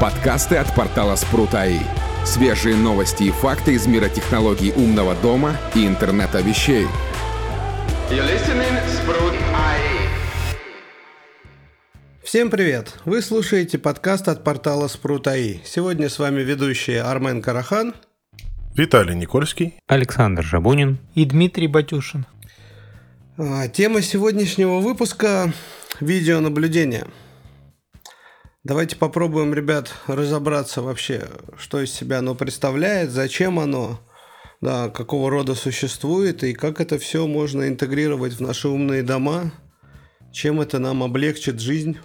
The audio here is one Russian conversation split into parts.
Подкасты от портала Спрут.АИ. Свежие новости и факты из мира технологий умного дома и интернета вещей. Всем привет! Вы слушаете подкаст от портала Спрут.АИ. Сегодня с вами ведущие Армен Карахан, Виталий Никольский, Александр Жабунин и Дмитрий Батюшин. А, Тема сегодняшнего выпуска – видеонаблюдение. Давайте попробуем, ребят, разобраться вообще, что из себя оно представляет, зачем оно, да, какого рода существует и как это все можно интегрировать в наши умные дома, чем это нам облегчит жизнь,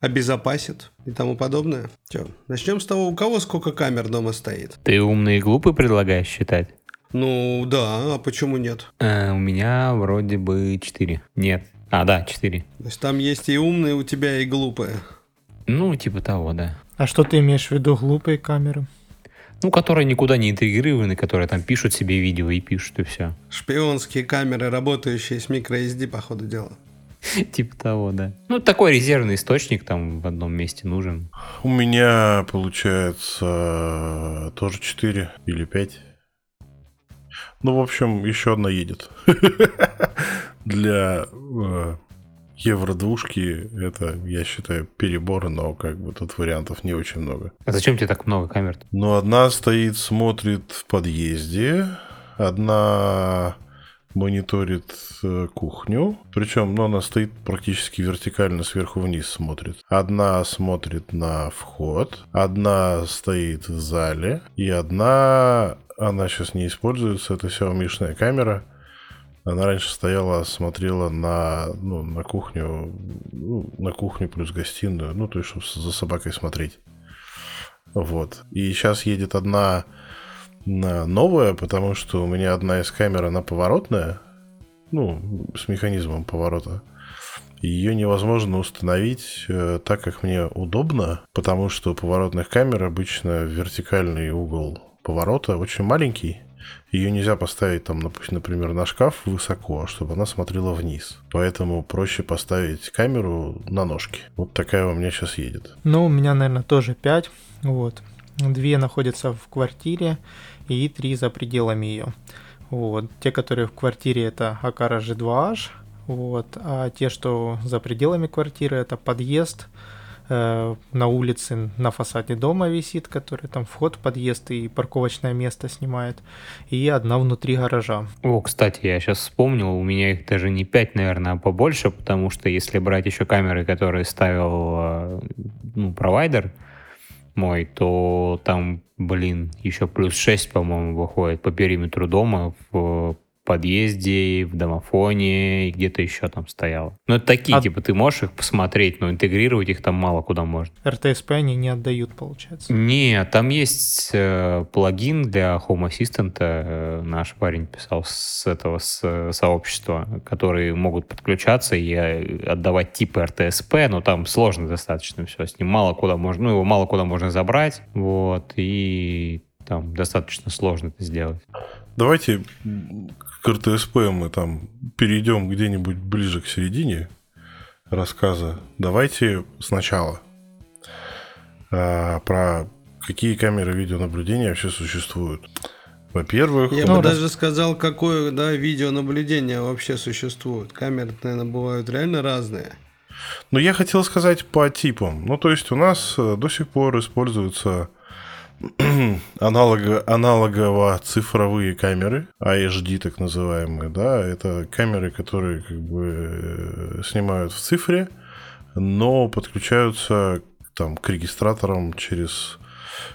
обезопасит и тому подобное. Че, начнем с того, у кого сколько камер дома стоит. Ты умный и глупый предлагаешь считать? Ну да, а почему нет? Э, у меня вроде бы 4. Нет. А, да, 4. То есть там есть и умные у тебя, и глупые. Ну, типа того, да. А что ты имеешь в виду глупые камеры? Ну, которые никуда не интегрированы, которые там пишут себе видео и пишут, и все. Шпионские камеры, работающие с microSD, по ходу дела. Типа того, да. Ну, такой резервный источник там в одном месте нужен. У меня получается тоже 4 или 5. Ну, в общем, еще одна едет. Для э, евро-двушки это, я считаю, перебор, но как бы тут вариантов не очень много. А зачем тебе так много камер? Ну, одна стоит, смотрит в подъезде, одна мониторит э, кухню, причем ну, она стоит практически вертикально сверху вниз смотрит. Одна смотрит на вход, одна стоит в зале, и одна, она сейчас не используется, это Xiaomi камера. Она раньше стояла, смотрела на, ну, на кухню, ну, на кухню плюс гостиную, ну, то есть, чтобы за собакой смотреть. Вот. И сейчас едет одна новая, потому что у меня одна из камер, она поворотная, ну, с механизмом поворота. Ее невозможно установить э, так, как мне удобно, потому что у поворотных камер обычно вертикальный угол поворота очень маленький. Ее нельзя поставить там, например, на шкаф высоко, чтобы она смотрела вниз. Поэтому проще поставить камеру на ножки. Вот такая у меня сейчас едет. Ну, у меня, наверное, тоже 5. Вот. Две находятся в квартире и три за пределами ее. Вот. Те, которые в квартире, это Акара G2H. Вот. А те, что за пределами квартиры, это подъезд, Э, на улице, на фасаде дома висит, который там вход подъезд и парковочное место снимает, и одна внутри гаража. О, кстати, я сейчас вспомнил, у меня их даже не 5, наверное, а побольше, потому что если брать еще камеры, которые ставил э, ну, провайдер мой, то там, блин, еще плюс 6, по-моему, выходит по периметру дома в подъезде, в домофоне и где-то еще там стояло. Ну, это такие, а... типа, ты можешь их посмотреть, но интегрировать их там мало куда можно. РТСП они не отдают, получается? Не, там есть э, плагин для Home Assistant, э, наш парень писал с этого с, э, сообщества, которые могут подключаться и э, отдавать типы РТСП, но там сложно достаточно все, с ним мало куда можно, ну, его мало куда можно забрать, вот, и там достаточно сложно это сделать. Давайте к РТСП мы там перейдем где-нибудь ближе к середине рассказа. Давайте сначала а, про какие камеры видеонаблюдения вообще существуют. Во-первых, я бы даже сказал, какое да, видеонаблюдение вообще существует. Камеры, наверное, бывают реально разные. Ну, я хотел сказать по типам. Ну, то есть у нас э, до сих пор используются аналого, аналогово-цифровые камеры, AHD так называемые, да, это камеры, которые как бы э, снимают в цифре, но подключаются там к регистраторам через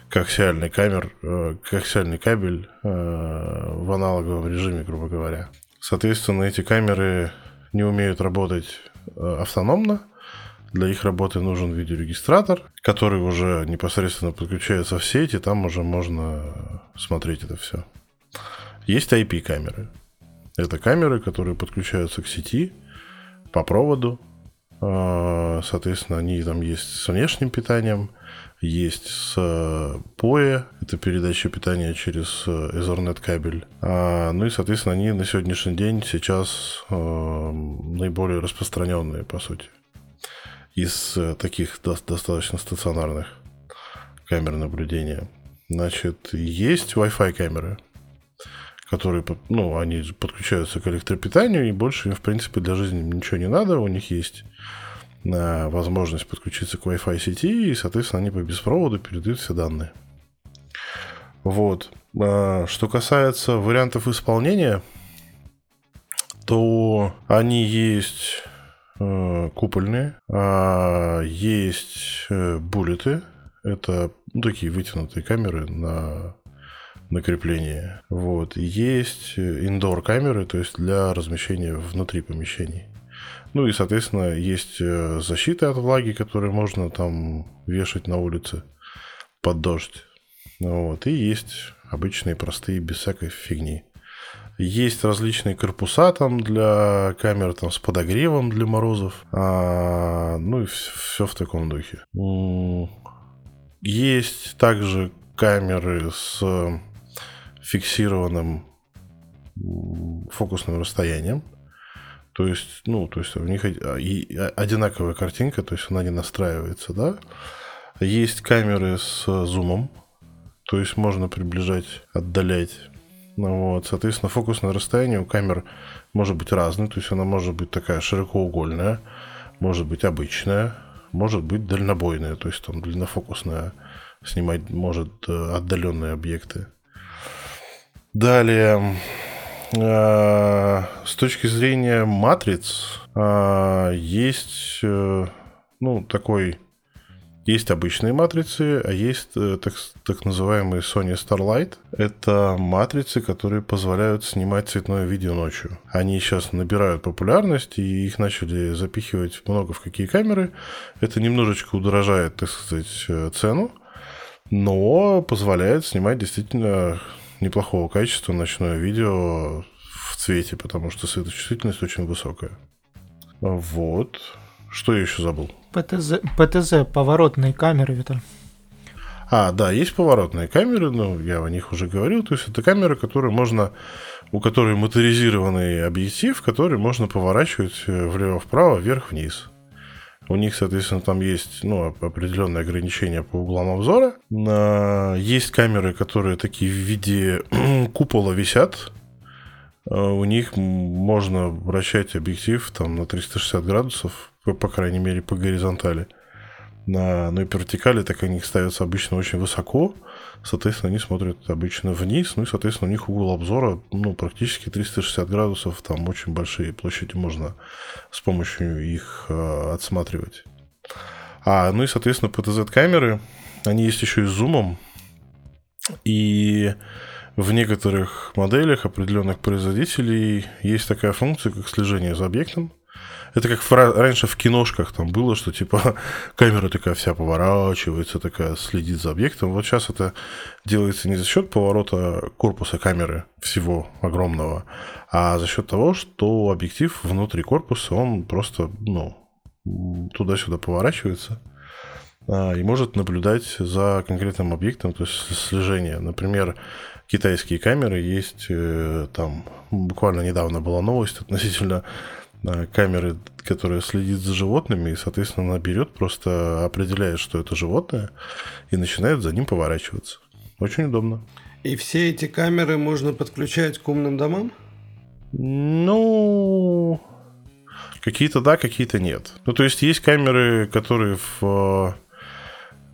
коаксиальный камер, э, коаксиальный кабель э, в аналоговом режиме, грубо говоря. Соответственно, эти камеры не умеют работать автономно, для их работы нужен видеорегистратор, который уже непосредственно подключается в сеть, и там уже можно смотреть это все. Есть IP-камеры. Это камеры, которые подключаются к сети по проводу. А, соответственно, они там есть с внешним питанием, есть с POE, это передача питания через Ethernet кабель. А, ну и, соответственно, они на сегодняшний день сейчас а, наиболее распространенные, по сути из э, таких достаточно стационарных. камер наблюдения. Значит, есть Wi-Fi камеры, которые, ну, они подключаются к электропитанию, и больше им, в принципе, для жизни ничего не надо. У них есть э, возможность подключиться к Wi-Fi сети, и, соответственно, они по беспроводу передают все данные. Вот. А, что касается вариантов исполнения, то они есть э, купольные, а есть э, буллеты. Это ну, такие вытянутые камеры на на крепление. Вот. Есть индор камеры, то есть для размещения внутри помещений. Ну и, соответственно, есть э, защита от влаги, которые можно там вешать на улице под дождь. Вот. И есть обычные, простые, без всякой фигни. Есть различные корпуса там для камер там, с подогревом для морозов. А, ну и все в таком духе. Есть также камеры с фиксированным фокусным расстоянием. То есть, ну, то есть у них одинаковая картинка, то есть она не настраивается, да. Есть камеры с зумом, то есть можно приближать, отдалять. Ну, вот, соответственно, фокусное расстояние у камер может быть разное, то есть она может быть такая широкоугольная, может быть обычная, может быть дальнобойная, то есть там длиннофокусная, снимать может э, отдаленные объекты. Далее, э, с точки зрения матриц, э, есть ну, такой есть обычные матрицы, а есть э, так, так называемые Sony Starlight. Это матрицы, которые позволяют снимать цветное видео ночью. Они сейчас набирают популярность, и их начали запихивать много в какие камеры. Это немножечко удорожает, так сказать, э, цену, но позволяет снимать действительно неплохого качества ночное видео в цвете, потому что светочувствительность очень высокая. Вот. Что я еще забыл? ПТЗ, ПТЗ поворотные камеры, это. А, да, есть поворотные камеры, ну, я о них уже говорил. То есть это камеры, которые можно, у которой моторизированный объектив, который можно поворачивать э, влево-вправо, вверх-вниз. У них, соответственно, там есть ну, определенные ограничения по углам обзора. Есть камеры, которые такие в виде купола висят. А, у них можно вращать объектив там, на 360 градусов по крайней мере, по горизонтали. На, ну и по вертикали, так они ставятся обычно очень высоко, соответственно, они смотрят обычно вниз, ну и, соответственно, у них угол обзора, ну, практически 360 градусов, там очень большие площади можно с помощью их э, отсматривать. А, ну и, соответственно, PTZ-камеры, они есть еще и с зумом, и в некоторых моделях определенных производителей есть такая функция, как слежение за объектом. Это как в, раньше в киношках там было, что типа камера такая вся поворачивается, такая следит за объектом. Вот сейчас это делается не за счет поворота корпуса камеры всего огромного, а за счет того, что объектив внутри корпуса, он просто, ну, туда-сюда поворачивается а, и может наблюдать за конкретным объектом, то есть слежение. Например, китайские камеры есть, э, там буквально недавно была новость относительно камеры, которая следит за животными, и, соответственно, она берет, просто определяет, что это животное, и начинает за ним поворачиваться. Очень удобно. И все эти камеры можно подключать к умным домам? Ну, какие-то да, какие-то нет. Ну, то есть есть камеры, которые в,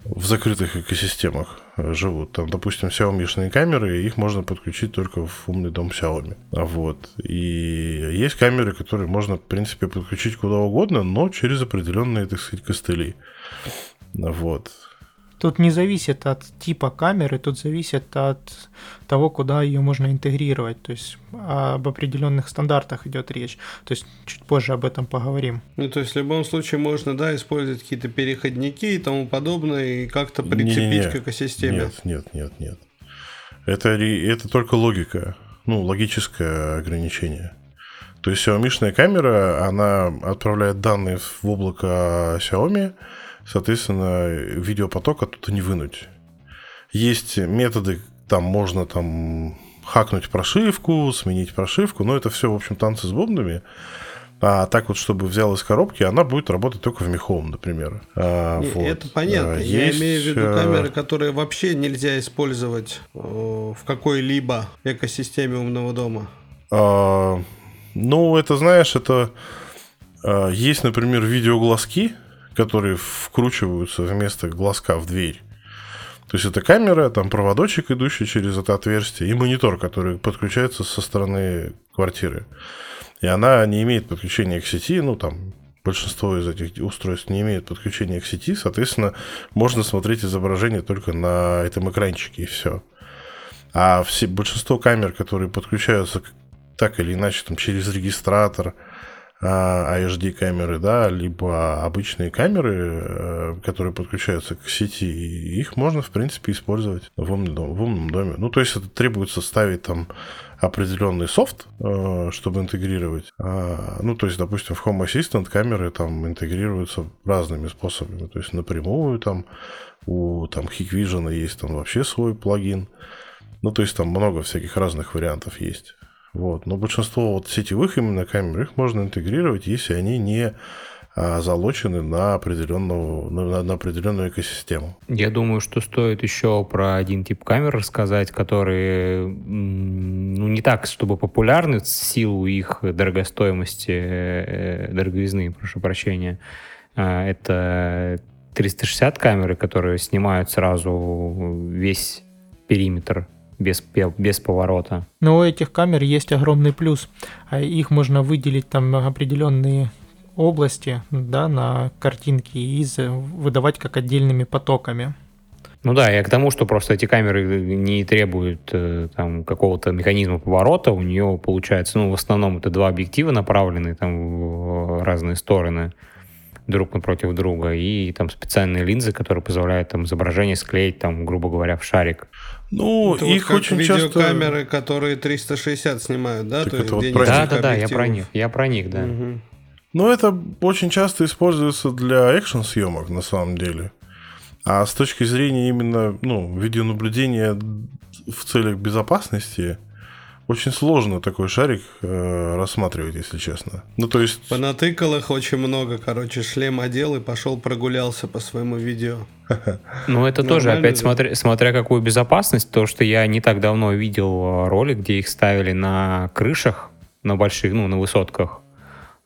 в закрытых экосистемах живут. Там, допустим, Xiaomi камеры, их можно подключить только в умный дом Xiaomi. Вот. И есть камеры, которые можно, в принципе, подключить куда угодно, но через определенные, так сказать, костыли. Вот. Тут не зависит от типа камеры, тут зависит от того, куда ее можно интегрировать. То есть об определенных стандартах идет речь. То есть чуть позже об этом поговорим. Ну, то есть в любом случае можно, да, использовать какие-то переходники и тому подобное, и как-то прицепить не, не, не. к экосистеме. Нет, нет, нет, нет. Это, это только логика, ну, логическое ограничение. То есть Xiaomi камера, она отправляет данные в облако Xiaomi, соответственно, видеопоток оттуда не вынуть. Есть методы, там можно там хакнуть прошивку, сменить прошивку, но это все, в общем, танцы с бомбами. А так вот, чтобы взял из коробки, она будет работать только в Михом, например. А, Не, вот. Это понятно. А, Я есть, имею в виду э, камеры, которые вообще нельзя использовать э, в какой-либо экосистеме умного дома. А, ну, это, знаешь, это... а, есть, например, видеоглазки, которые вкручиваются вместо глазка в дверь. То есть это камера, там проводочек, идущий через это отверстие, и монитор, который подключается со стороны квартиры. И она не имеет подключения к сети, ну там большинство из этих устройств не имеет подключения к сети, соответственно, можно смотреть изображение только на этом экранчике, и все. А все, большинство камер, которые подключаются так или иначе там, через регистратор, HD камеры, да, либо обычные камеры, э, которые подключаются к сети, их можно, в принципе, использовать в умном, в умном доме. Ну, то есть это требуется ставить там определенный софт, э, чтобы интегрировать. А, Ну, то есть, допустим, в Home Assistant камеры там интегрируются разными способами. То есть напрямую там у там Hikvision есть там вообще свой плагин. Ну, то есть там много всяких разных вариантов есть. Вот. Но большинство вот сетевых именно камер, их можно интегрировать, если они не а, залочены на определенную, на, на определенную экосистему. Я думаю, что стоит еще про один тип камер рассказать, которые ну, не так, чтобы популярны в силу их дорогостоимости, э, дороговизны, прошу прощения. А, Это 360 камеры, которые снимают сразу весь периметр без, без поворота. Но у этих камер есть огромный плюс. А Их можно выделить там определенные области да, на картинке и выдавать как отдельными потоками. Ну да, я к тому, что просто эти камеры не требуют э, там какого-то механизма поворота. У нее получается, ну, в основном это два объектива направленные там в разные стороны друг напротив друга, и там специальные линзы, которые позволяют там изображение склеить, там, грубо говоря, в шарик. Ну, Это вот их как очень часто... видеокамеры, которые 360 снимают, да? Так То это есть вот про Да, да, да, я про них, я про них, да. Мгм. Ну, это очень часто используется для экшн-съемок, на самом деле. А с точки зрения именно ну, видеонаблюдения в целях безопасности, очень сложно такой шарик э, рассматривать, если честно. Ну, то есть... Понатыкал их очень много, короче, шлем одел и пошел прогулялся по своему видео. Ну, это тоже, опять смотря, смотря какую безопасность, то, что я не так давно видел ролик, где их ставили на крышах, на больших, ну, на высотках,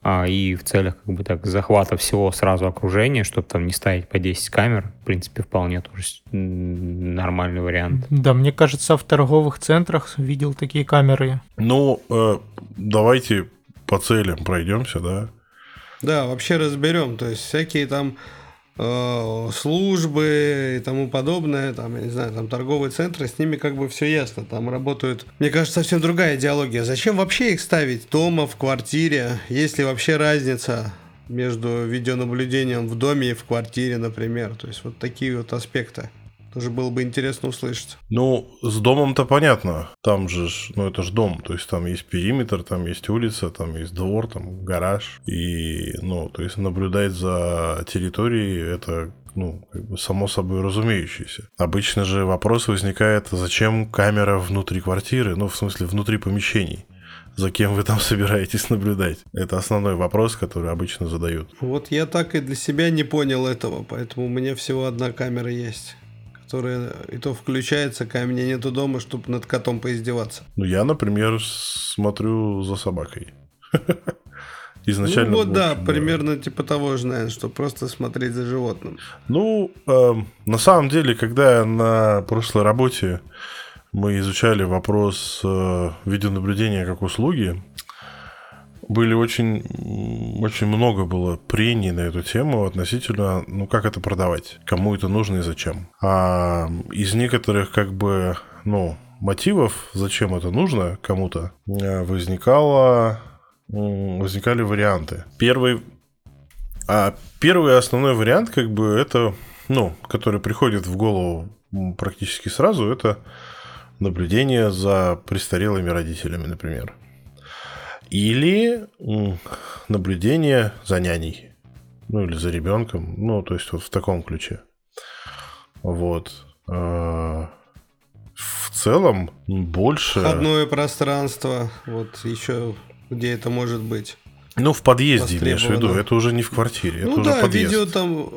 и в целях как бы так захвата всего сразу окружения, чтобы там не ставить по 10 камер, в принципе, вполне тоже нормальный вариант. Да, мне кажется, в торговых центрах видел такие камеры. Ну, э, давайте по целям пройдемся, да? Да, вообще разберем. То есть всякие там э, службы и тому подобное, там, я не знаю, там торговые центры, с ними как бы все ясно. Там работают, мне кажется, совсем другая идеология. Зачем вообще их ставить дома, в квартире? Есть ли вообще разница между видеонаблюдением в доме и в квартире, например? То есть вот такие вот аспекты. Тоже было бы интересно услышать. Ну, с домом-то понятно. Там же, ну, это же дом. То есть там есть периметр, там есть улица, там есть двор, там гараж. И, ну, то есть наблюдать за территорией это ну, как бы само собой разумеющееся. Обычно же вопрос возникает, зачем камера внутри квартиры, ну, в смысле, внутри помещений? За кем вы там собираетесь наблюдать? Это основной вопрос, который обычно задают. Вот я так и для себя не понял этого, поэтому у меня всего одна камера есть, которая и то включается, когда меня нету дома, чтобы над котом поиздеваться. Ну, я, например, смотрю за собакой. Изначально ну вот да, примерно типа того же, наверное, что просто смотреть за животным. Ну, эм, на самом деле, когда на прошлой работе мы изучали вопрос э, видеонаблюдения как услуги, были очень, очень много было прений на эту тему относительно, ну, как это продавать, кому это нужно и зачем. А из некоторых, как бы, ну, мотивов, зачем это нужно кому-то, э, возникало, возникали варианты. Первый а первый основной вариант, как бы, это, ну, который приходит в голову практически сразу, это наблюдение за престарелыми родителями, например. Или наблюдение за няней. Ну, или за ребенком. Ну, то есть вот в таком ключе. Вот. А, В целом, больше... Входное пространство, вот еще где это может быть. Ну, в подъезде имеешь в виду, это уже не в квартире, ну, это да, уже подъезд. видео там...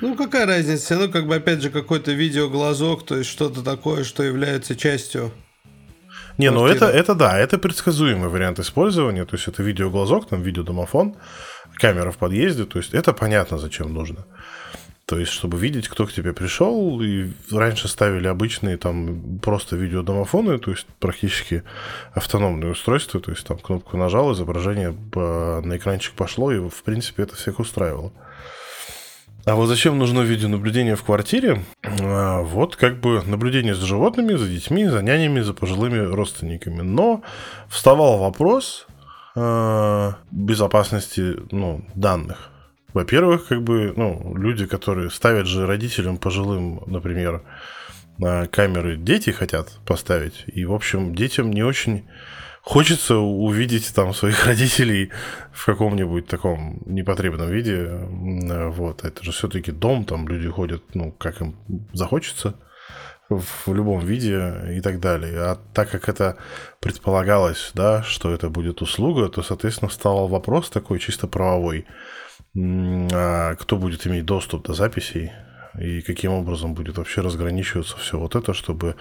Ну, какая разница? Ну, как бы, опять же, какой-то видеоглазок, то есть что-то такое, что является частью не, ну это, это да, это предсказуемый вариант использования. То есть это видеоглазок, там видеодомофон, камера в подъезде. То есть это понятно, зачем нужно. То есть, чтобы видеть, кто к тебе пришел, и раньше ставили обычные там просто видеодомофоны, то есть практически автономные устройства, то есть там кнопку нажал, изображение по- на экранчик пошло, и в принципе это всех устраивало. А вот зачем нужно видеонаблюдение в квартире? А, Вот как бы наблюдение за животными, за детьми, за нянями, за пожилыми родственниками. Но вставал вопрос а, безопасности ну, данных. Во-первых, как бы, ну, люди, которые ставят же родителям пожилым, например, на камеры, дети хотят поставить. И, в общем, детям не очень хочется увидеть там своих родителей в каком-нибудь таком непотребном виде. Вот, это же все-таки дом, там люди ходят, ну, как им захочется в любом виде и так далее. А так как это предполагалось, да, что это будет услуга, то, соответственно, встал вопрос такой чисто правовой. А кто будет иметь доступ до записей и каким образом будет вообще разграничиваться все вот это, чтобы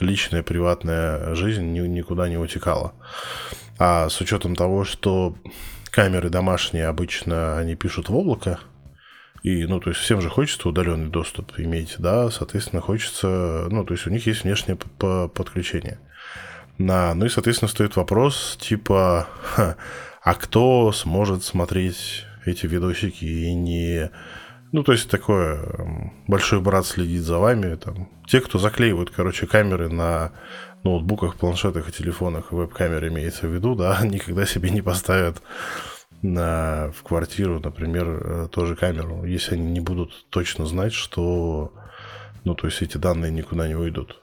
личная приватная жизнь ни- никуда не утекала. А с учетом того, что камеры домашние обычно они пишут в облако, и, ну, то есть всем же хочется удаленный доступ иметь, да, соответственно, хочется, ну, то есть у них есть внешнее подключение. На, ну и, соответственно, стоит вопрос, типа, ха, а кто сможет смотреть эти видосики и не... Ну, то есть такое, большой брат следит за вами, там, те, кто заклеивают, короче, камеры на ноутбуках, планшетах и телефонах, веб-камеры имеется в виду, да, никогда себе не поставят на, в квартиру, например, э, тоже камеру, если они не будут точно знать, что, ну, то есть эти данные никуда не уйдут.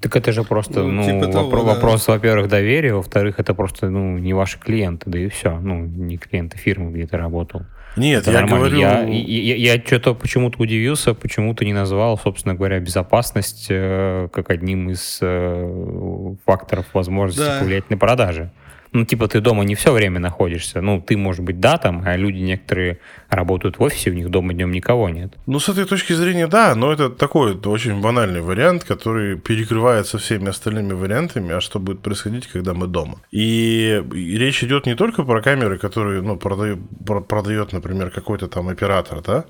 Так это же просто, Ну, ну, типа того, вопро- да. вопрос, во-первых, доверия, во-вторых, это просто, ну, не ваши клиенты, да и все. Ну, не клиенты фирмы, где ты работал. Нет, Это я нормально. говорю... Я, я, я что-то почему-то удивился, почему ты не назвал, собственно говоря, безопасность э, как одним из э, факторов возможности Да. повлиять на продажи. Ну, типа, ты дома не все время находишься. Ну, ты, может быть, да, там, а люди некоторые работают в офисе, у них дома днем никого нет. Ну, с этой точки зрения, да, но это такой очень банальный вариант, который перекрывается всеми остальными вариантами, а что будет происходить, когда мы дома. И, речь идет не только про камеры, которые ну, продает, про- продает, например, какой-то там оператор, да,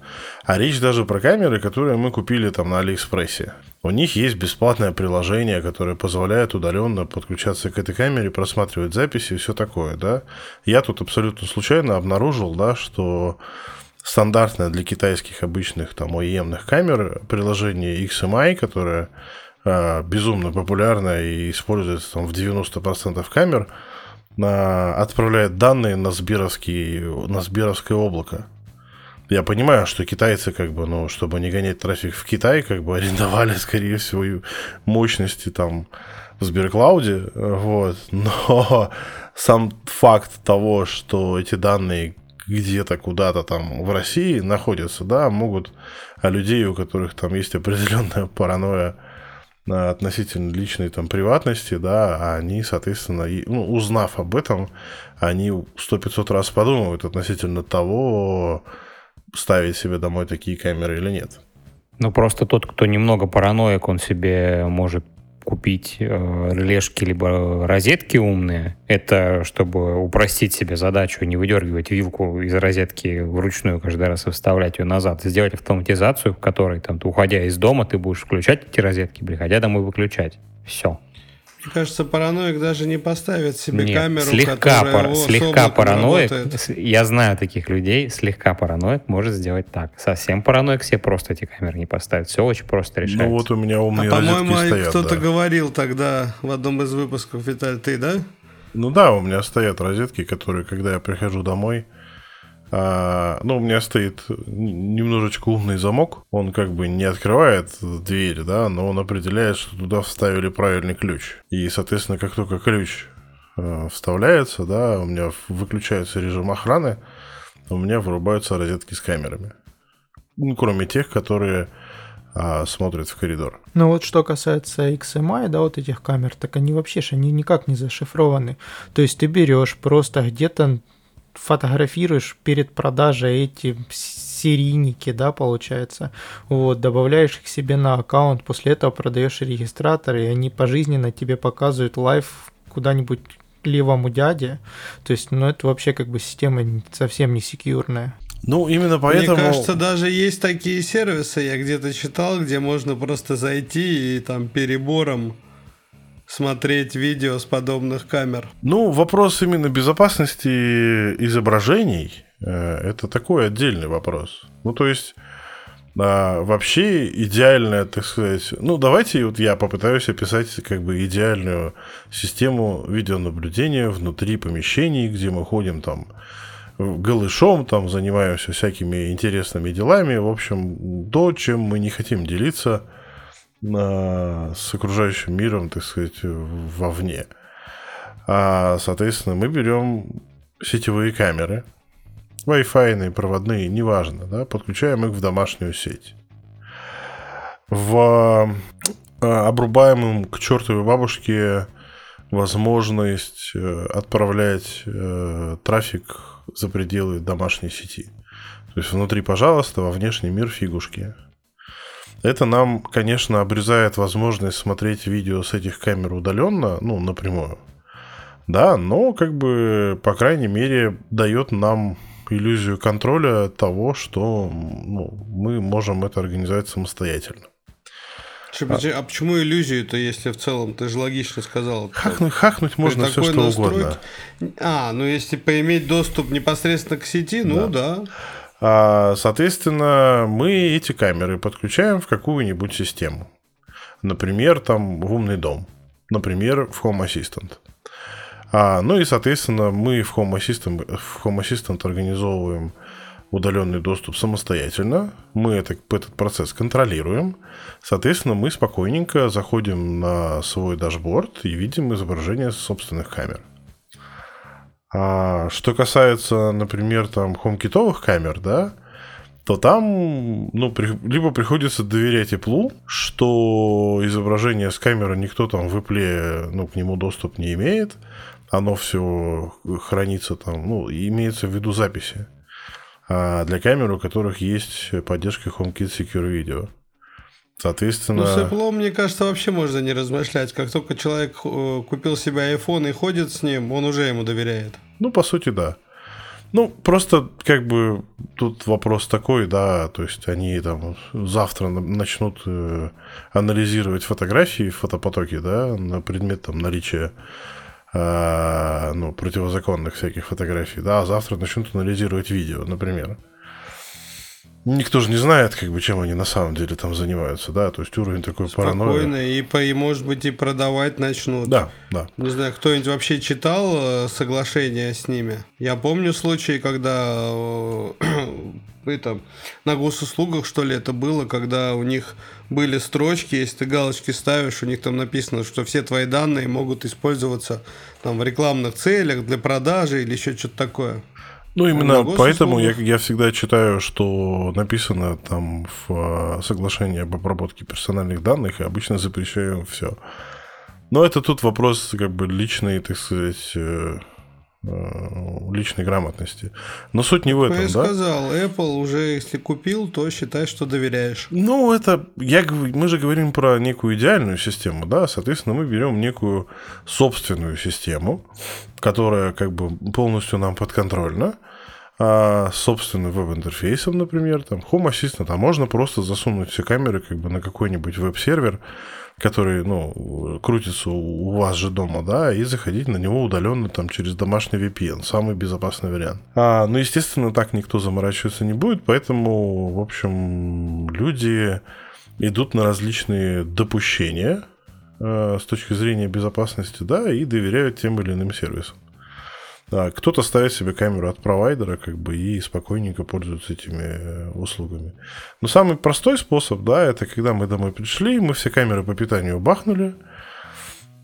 а речь даже про камеры, которые мы купили там на Алиэкспрессе. У них есть бесплатное приложение, которое позволяет удаленно подключаться к этой камере, просматривать записи и все такое, да. Я тут абсолютно случайно обнаружил, да, что стандартное для китайских обычных там OEM камер приложение XMI, которое а, безумно популярное и используется там в 90% камер, а, отправляет данные на, сберовский, на сберовское облако. Я понимаю, что китайцы, как бы, ну, чтобы не гонять трафик в Китай, как бы арендовали, скорее всего, мощности там в Сберклауде, вот. Но сам факт того, что эти данные где-то куда-то там в России находятся, да, могут, а людей, у которых там есть определенная паранойя а, относительно личной там приватности, да, а они, соответственно, и, ну, узнав об этом, они сто 500 раз подумают относительно того, ставить себе домой такие камеры или нет. Ну, просто тот, кто немного параноик, он себе может купить э, релешки либо розетки умные. Это чтобы упростить себе задачу, не выдергивать вилку из розетки вручную каждый раз и вставлять ее назад. Сделать автоматизацию, в которой, там, ты, уходя из дома, ты будешь включать эти розетки, приходя домой выключать. Все. Мне кажется, параноик даже не поставит себе Нет, камеру, слегка, которая пар- слегка параноик, работает. я знаю таких людей, слегка параноик может сделать так. Совсем параноик себе просто эти камеры не поставит. Все очень просто решается. Ну вот у меня А умные по-моему, розетки стоят. кто-то да. говорил тогда в одном из выпусков, Виталий, ты, да? Ну да, у меня стоят розетки, которые, когда я прихожу домой, а, ну, у меня стоит немножечко умный замок. Он как бы не открывает дверь, да, но он определяет, что туда вставили правильный ключ. И, соответственно, как только ключ э, вставляется, да, у меня выключается режим охраны, у меня вырубаются розетки с камерами. Ну, кроме тех, которые а смотрит в коридор. Ну вот что касается XMEye, да, вот этих камер, так они вообще же они никак не зашифрованы. То есть ты берешь просто где-то фотографируешь перед продажей эти серийники, да, получается, вот, добавляешь их себе на аккаунт, после этого продаешь регистратор, и они пожизненно тебе показывают live куда-нибудь левому дяде. То есть, ну, это вообще как бы система совсем не секьюрная. Ну, именно поэтому... Мне кажется, даже есть такие сервисы, я где-то читал, где можно просто зайти и там перебором смотреть видео с подобных камер. Ну, вопрос именно безопасности изображений э, это такой отдельный вопрос. Ну, то есть, а, вообще идеальная, так сказать... Ну, давайте вот я попытаюсь описать как бы идеальную систему видеонаблюдения внутри помещений, где мы ходим там голышом, там занимаемся всякими интересными делами. В общем, то, чем мы не хотим делиться с окружающим миром, так сказать, вовне. А, соответственно, мы берем сетевые камеры, Wi-Fi, проводные, неважно, да, подключаем их в домашнюю сеть. В а, обрубаем им к чертовой бабушке возможность э, отправлять э, трафик за пределы домашней сети. То есть внутри, пожалуйста, во внешний мир фигушки. Это нам, конечно, обрезает возможность смотреть видео с этих камер удаленно, ну, напрямую. Да, но как бы, по крайней мере, дает нам иллюзию контроля того, что ну, мы можем это организовать самостоятельно. А, а почему иллюзию-то, если в целом, ты же логично сказал? Хакнуть, хакнуть можно все, что настроить... угодно. А, ну если поиметь доступ непосредственно к сети, ну да. да. А, соответственно, мы эти камеры подключаем в какую-нибудь систему. Например, там в умный дом. Например, в Home Assistant. А, ну и, соответственно, мы в Home Assistant, в Home Assistant организовываем удаленный доступ самостоятельно. Мы это, этот процесс контролируем. Соответственно, мы спокойненько заходим на свой дашборд и видим изображение собственных камер. А что касается, например, там хомкитовых камер, да, то там, ну, при, либо приходится доверять Apple, что изображение с камеры никто там в Apple, ну, к нему доступ не имеет, оно все хранится там, ну, имеется в виду записи. А для камер, у которых есть поддержка HomeKit Secure Video. Соответственно... Ну, с Apple, мне кажется, вообще можно не размышлять. Как только человек э, купил себе iPhone и ходит с ним, он уже ему доверяет. Ну, по сути, да. Ну, просто как бы тут вопрос такой, да, то есть они там завтра начнут э, анализировать фотографии в фотопотоке, да, на предмет там наличия э, ну, противозаконных всяких фотографий, да, а завтра начнут анализировать видео, например. Никто же не знает, как бы, чем они на самом деле там занимаются, да, то есть уровень такой Спокойно, паранойи. и, по, и, может быть, и продавать начнут. Да, да. Не знаю, кто-нибудь вообще читал э, соглашение с ними? Я помню случаи, когда э, это, на госуслугах, что ли, это было, когда у них были строчки, если ты галочки ставишь, у них там написано, что все твои данные могут использоваться там в рекламных целях, для продажи или еще что-то такое. Ну, именно поэтому я, я всегда читаю, что написано там в а, соглашении об обработке персональных данных, и обычно запрещаю все. Но это тут вопрос как бы личной, так сказать, э, Э, личной грамотности. Но суть не в этом, я да? сказал, Apple уже если купил, то считай, что доверяешь. Ну, это, я, мы же говорим про некую идеальную систему, да, соответственно, мы берем некую собственную систему, которая как бы полностью нам подконтрольна, а собственным веб-интерфейсом, например, там, Home Assistant, а можно просто засунуть все камеры как бы на какой-нибудь веб-сервер, который, ну, крутится у вас же дома, да, и заходить на него удаленно там через домашний VPN, самый безопасный вариант. А, ну, естественно, так никто заморачиваться не будет, поэтому, в общем, люди идут на различные допущения э, с точки зрения безопасности, да, и доверяют тем или иным сервисам. Да, кто-то ставит себе камеру от провайдера, как бы, и спокойненько пользуется этими э, услугами. Но самый простой способ, да, это когда мы домой пришли, мы все камеры по питанию бахнули,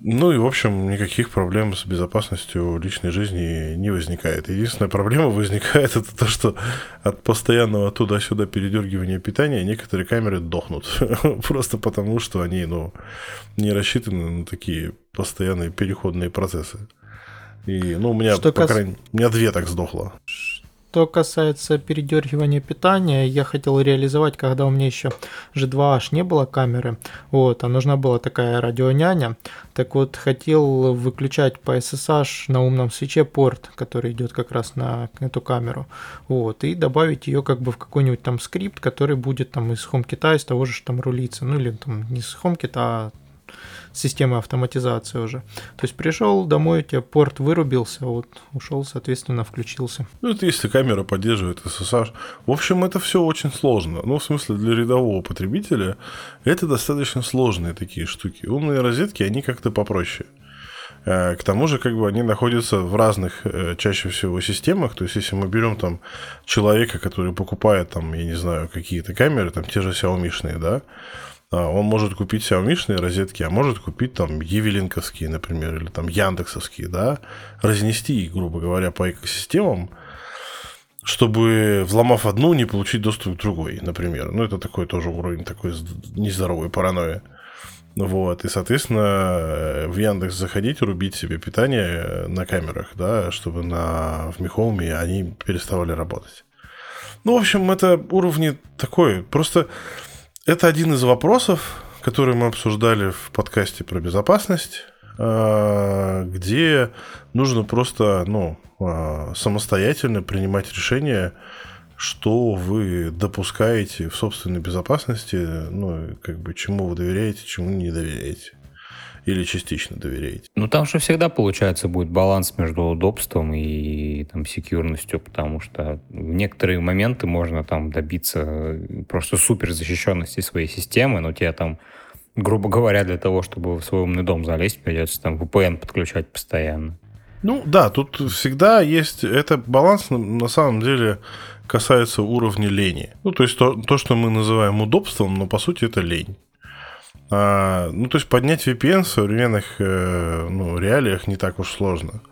Ну и, в общем, никаких проблем с безопасностью личной жизни не возникает. Единственная проблема возникает это то, что от постоянного туда-сюда передергивания питания некоторые камеры дохнут. Просто потому, что они ну, не рассчитаны на такие постоянные переходные процессы. И, ну, у меня, что по кас... крайней у меня две так сдохло. Что касается передергивания питания, я хотел реализовать, когда у меня еще G2H не было камеры, вот, а нужна была такая радионяня, так вот, хотел выключать по SSH на умном свече порт, который идет как раз на эту камеру, вот, и добавить ее как бы в какой-нибудь там скрипт, который будет там из HomeKit, из того же там рулиться, ну или там не с HomeKit, а системы автоматизации уже. То есть пришел домой, у тебя порт вырубился, вот ушел, соответственно, включился. Ну, это если камера поддерживает SSH. В общем, это все очень сложно. Ну, в смысле, для рядового потребителя это достаточно сложные такие штуки. Умные розетки, они как-то попроще. Э, к тому же, как бы они находятся в разных, э, чаще всего, системах. То есть, если мы берем там человека, который покупает там, я не знаю, какие-то камеры, там те же Xiaomi, да, он может купить Xiaomi розетки, а может купить там Евелинковские, например, или там Яндексовские, да, разнести их, грубо говоря, по экосистемам, чтобы, взломав одну, не получить доступ к другой, например. Ну, это такой тоже уровень такой нездоровой паранойи. Вот, и, соответственно, в Яндекс заходить, рубить себе питание на камерах, да, чтобы на, в Михоуме они переставали работать. Ну, в общем, это уровни такой. Просто это один из вопросов, который мы обсуждали в подкасте про безопасность, а, где нужно просто ну, а, самостоятельно принимать решение, что вы допускаете в собственной безопасности, ну, как бы чему вы доверяете, чему не доверяете или частично доверяете? Ну, там же всегда, получается, будет баланс между удобством и там секьюрностью, потому что в некоторые моменты можно там добиться просто супер защищенности своей системы, но тебе там грубо говоря, для того, чтобы в свой умный дом залезть, придется там VPN подключать постоянно. Ну да, тут всегда есть... Это баланс на самом деле касается уровня лени. Ну, то есть то, то, что мы называем удобством, но по сути это лень. А, ну, то есть поднять VPN в современных э, ну, реалиях не так уж сложно.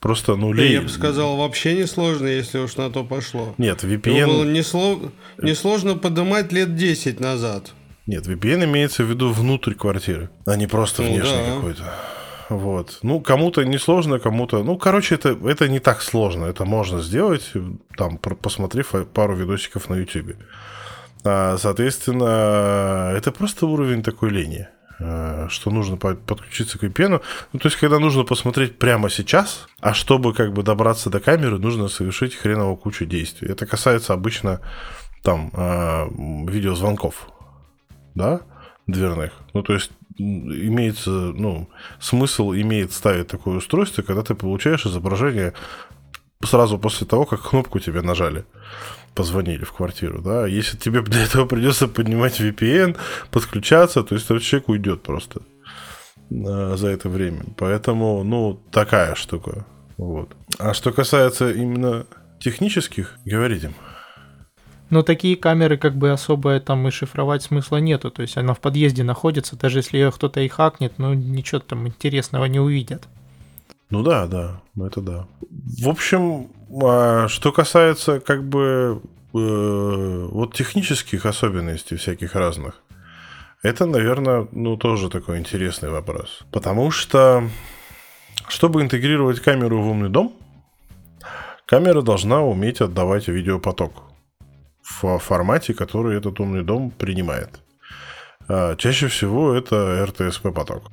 Просто, ну, лей... Я бы сказал, вообще не сложно, если уж на то пошло. Нет, VPN... Его было несло... несложно поднимать лет 10 назад. Нет, VPN имеется в виду внутрь квартиры, а не просто ну, внешний да. какой-то. Вот. Ну, кому-то несложно, кому-то... Ну, короче, это, это не так сложно. Это можно сделать, там, посмотрев пару видосиков на YouTube. А, соответственно, это просто уровень такой лени а, что нужно подключиться к VPN. Ну, то есть, когда нужно посмотреть прямо сейчас, а чтобы как бы добраться до камеры, нужно совершить хреново кучу действий. Это касается обычно там а, видеозвонков, да, дверных. Ну, то есть, имеется, ну, смысл имеет ставить такое устройство, когда ты получаешь изображение сразу после того, как кнопку тебе нажали позвонили в квартиру, да, если тебе для этого придется поднимать VPN, подключаться, то есть этот человек уйдет просто э, за это время. Поэтому, ну, такая штука. Вот. А что касается именно технических, говорите. Но такие камеры как бы особо там и шифровать смысла нету. То есть она в подъезде находится, даже если ее кто-то и хакнет, ну ничего там интересного не увидят. Ну да, да, это да. В общем, а что касается как бы э, вот технических особенностей всяких разных, это, наверное, ну тоже такой интересный вопрос. Потому что, чтобы интегрировать камеру в умный дом, камера должна уметь отдавать видеопоток в формате, который этот умный дом принимает. А, чаще всего это RTSP поток.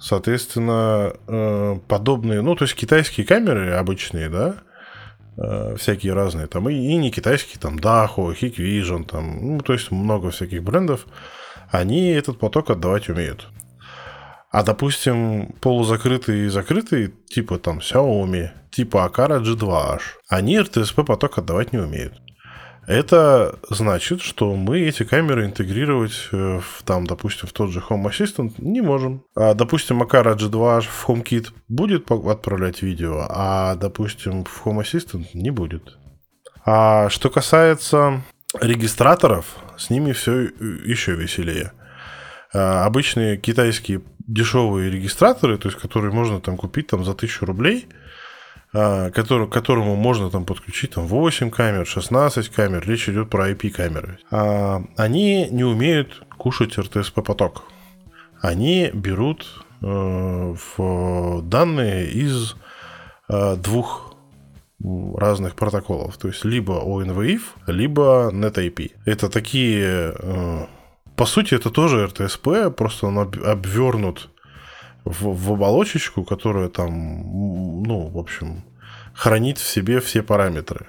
Соответственно, э, подобные, ну, то есть китайские камеры обычные, да, э, всякие разные, там и, и не китайские, там Daho, Hikvision, там, ну, то есть много всяких брендов, они этот поток отдавать умеют. А, допустим, полузакрытые и закрытые, типа там Xiaomi, типа Akara G2H, они RTSP поток отдавать не умеют. Это значит, что мы эти камеры интегрировать э, в, там, допустим, в тот же Home Assistant не можем. А, допустим, Akara G2 в HomeKit будет отправлять видео, а, допустим, в Home Assistant не будет. А что касается регистраторов, с ними все еще веселее. А, обычные китайские дешевые регистраторы, то есть которые можно там купить там за 1000 рублей, который, к которому можно там подключить там 8 камер, 16 камер, речь идет про IP-камеры. А, они не умеют кушать RTSP-поток. Они берут э, в данные из э, двух разных протоколов. То есть либо ONVIF, либо NetIP. Это такие... Э, по сути, это тоже RTSP, просто он обвернут в, в оболочечку, которая там, ну, в общем, хранит в себе все параметры.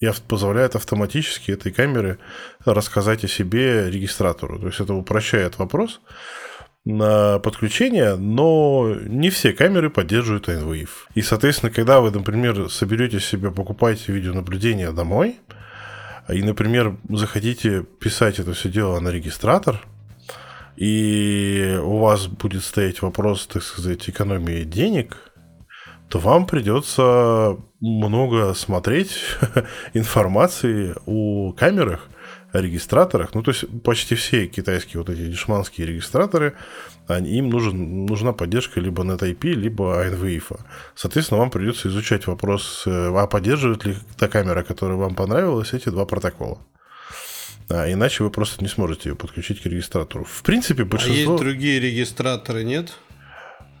И позволяет автоматически этой камере рассказать о себе регистратору. То есть это упрощает вопрос на подключение, но не все камеры поддерживают NVIF. И, соответственно, когда вы, например, соберете себе, покупаете видеонаблюдение домой, и, например, захотите писать это все дело на регистратор, и у вас будет стоять вопрос, так сказать, экономии денег, то вам придется много смотреть информации о камерах, о регистраторах. Ну, то есть почти все китайские вот эти дешманские регистраторы, они, им нужен, нужна поддержка либо NetIP, либо ANVIF. Соответственно, вам придется изучать вопрос, э, а поддерживает ли та камера, которая вам понравилась, эти два протокола. А, иначе вы просто не сможете ее подключить к регистратору. В принципе, большинство... А есть другие регистраторы, нет?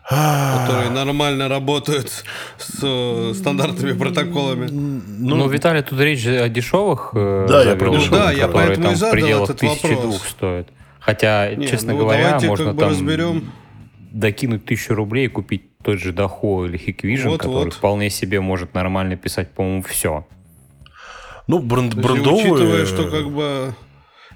которые нормально работают с э, стандартными протоколами. Ну, ну, Виталий, тут речь о дешевых э, да, я про дешевых, да, я поэтому там и задал в пределах этот тысячи вопрос. двух стоят. Хотя, Не, честно ну, говоря, можно как бы там разберем. докинуть тысячу рублей и купить тот же Дахо или Hikvision, Вот, который вот. вполне себе может нормально писать, по-моему, все. Ну, бренд, брендовые... Учитывая, что как бы...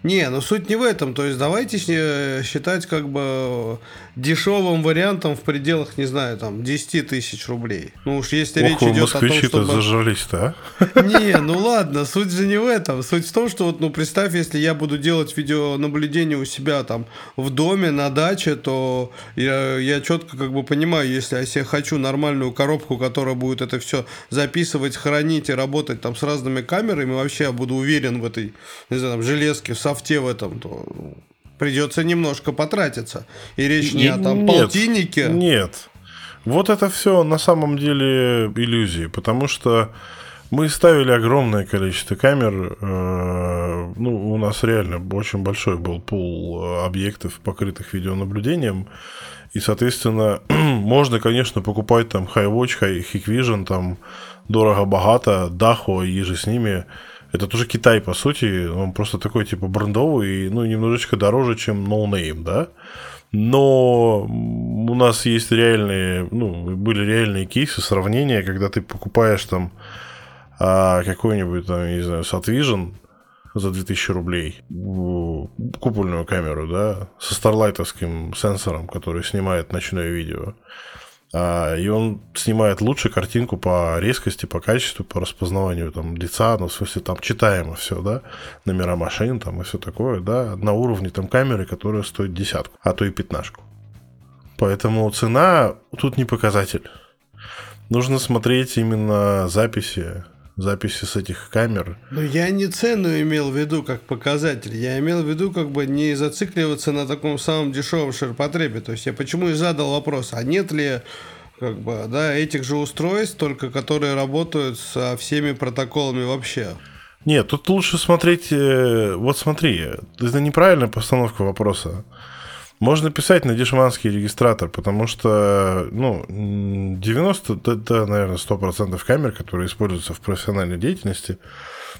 Не, ну суть не в этом. То есть давайте э, считать как бы дешевым вариантом в пределах, не знаю, там 10 тысяч рублей. Ну уж если Ох, речь идет о том, чтобы... зажрались-то, а? Не, ну ладно, суть же не в этом. Суть в том, что вот, ну, представь, если я буду делать видеонаблюдение у себя там в доме, на даче, то я, я четко как бы понимаю, если я себе хочу нормальную коробку, которая будет это все записывать, хранить и работать там с разными камерами, вообще я буду уверен в этой, не знаю, там, железке, в софте в этом, то придется немножко потратиться. И речь не о там Нет, полтиннике. Нет. Вот это все на самом деле иллюзии, потому что мы ставили огромное количество камер. э, Ну, у нас реально очень большой был пул э, объектов, покрытых видеонаблюдением. И, соответственно, можно, конечно, покупать там Highwatch, High- Hikvision, там дорого-богато, Дахо и же с ними. Это тоже Китай, по сути. Он просто такой, типа, брендовый, ну, немножечко дороже, чем No Name, да? Но у нас есть реальные, ну, были реальные кейсы, сравнения, когда ты покупаешь там а, какой-нибудь, там, не знаю, Satvision за 2000 рублей, купольную камеру, да, со старлайтовским сенсором, который снимает ночное видео. А, и он снимает лучше картинку по резкости, по качеству, по распознаванию там, лица, ну, в смысле, там читаемо все, да, номера машин там и все такое, да, на уровне там камеры, которая стоит десятку, а то и пятнашку. Поэтому цена тут не показатель. Нужно смотреть именно записи, записи с этих камер. Ну, я не цену имел в виду как показатель. Я имел в виду как бы не зацикливаться на таком самом дешевом ширпотребе. То есть я почему и задал вопрос, а нет ли как бы, да, этих же устройств, только которые работают со всеми протоколами вообще. Нет, тут лучше смотреть... э, Вот смотри, это неправильная постановка вопроса. Можно писать на дешманский регистратор, потому что, ну, м, 90, это, наверное, 100% камер, которые используются в профессиональной деятельности.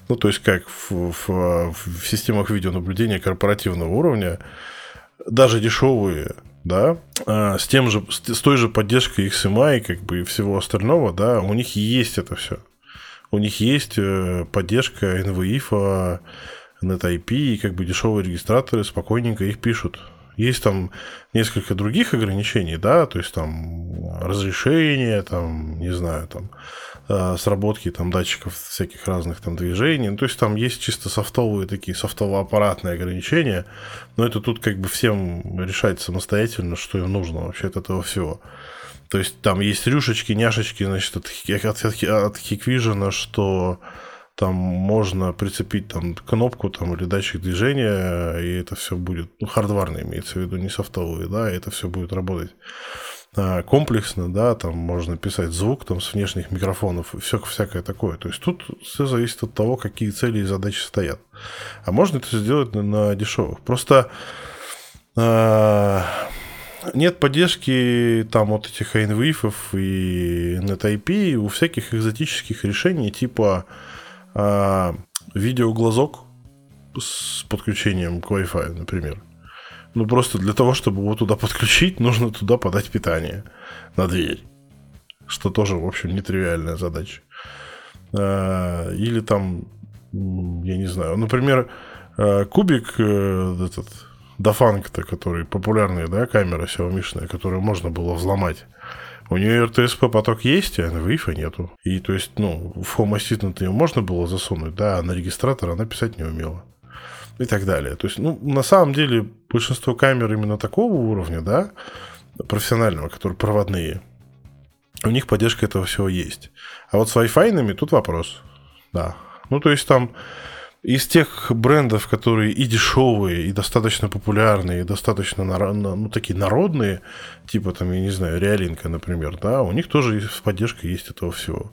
Ну, то есть, как в, в- в системах видеонаблюдения корпоративного уровня, даже дешевые, да, а, с, тем же, с, с той же поддержкой XMI, как бы, и всего остального, да, у них есть это все. У них есть э, поддержка NVIF, NetIP, и как бы дешевые регистраторы спокойненько их пишут. Есть там несколько других ограничений, да, то есть там разрешение, там, не знаю, там, э, сработки там датчиков всяких разных там движений. Ну, то есть там есть чисто софтовые такие, софтово-аппаратные ограничения, но это тут как бы всем решать самостоятельно, что им нужно вообще от этого всего. То есть там есть рюшечки, няшечки, значит, от, от, от, от Hikvision, что там можно прицепить там кнопку там или датчик движения, и это все будет, ну, хардварно имеется в виду, не софтовые, да, и это все будет работать а, комплексно, да, там можно писать звук там с внешних микрофонов все всякое такое. То есть тут все зависит от того, какие цели и задачи стоят. А можно это сделать на, на дешевых. Просто а, нет поддержки там вот этих айнвифов и NetIP у всяких экзотических решений типа а, видеоглазок с подключением к Wi-Fi, например. Ну, просто для того, чтобы его туда подключить, нужно туда подать питание на дверь. Что тоже, в общем, нетривиальная задача. А, или там, я не знаю, например, а, кубик э, этот, Дафанк-то, который популярная, да, камера Xiaomi, которую можно было взломать. У нее RTSP поток есть, а на wi нету. И то есть, ну, в Home Assistant ее можно было засунуть, да, а на регистратор она писать не умела. И так далее. То есть, ну, на самом деле, большинство камер именно такого уровня, да, профессионального, которые проводные, у них поддержка этого всего есть. А вот с Wi-Fi тут вопрос. Да. Ну, то есть там из тех брендов, которые и дешевые, и достаточно популярные, и достаточно ну, такие народные, типа там, я не знаю, Реалинка, например, да, у них тоже поддержка есть этого всего.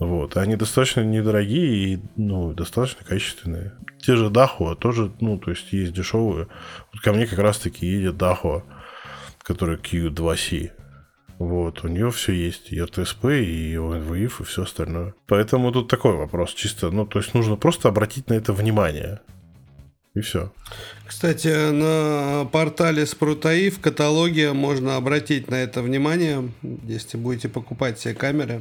Вот. Они достаточно недорогие и ну, достаточно качественные. Те же Дахуа тоже, ну, то есть есть дешевые. Вот ко мне как раз-таки едет Дахуа, который Q2C. Вот, у нее все есть, и RTSP, и ОНВИФ, и все остальное. Поэтому тут такой вопрос, чисто, ну, то есть нужно просто обратить на это внимание. И все. Кстати, на портале Спрутаи в каталоге можно обратить на это внимание, если будете покупать все камеры.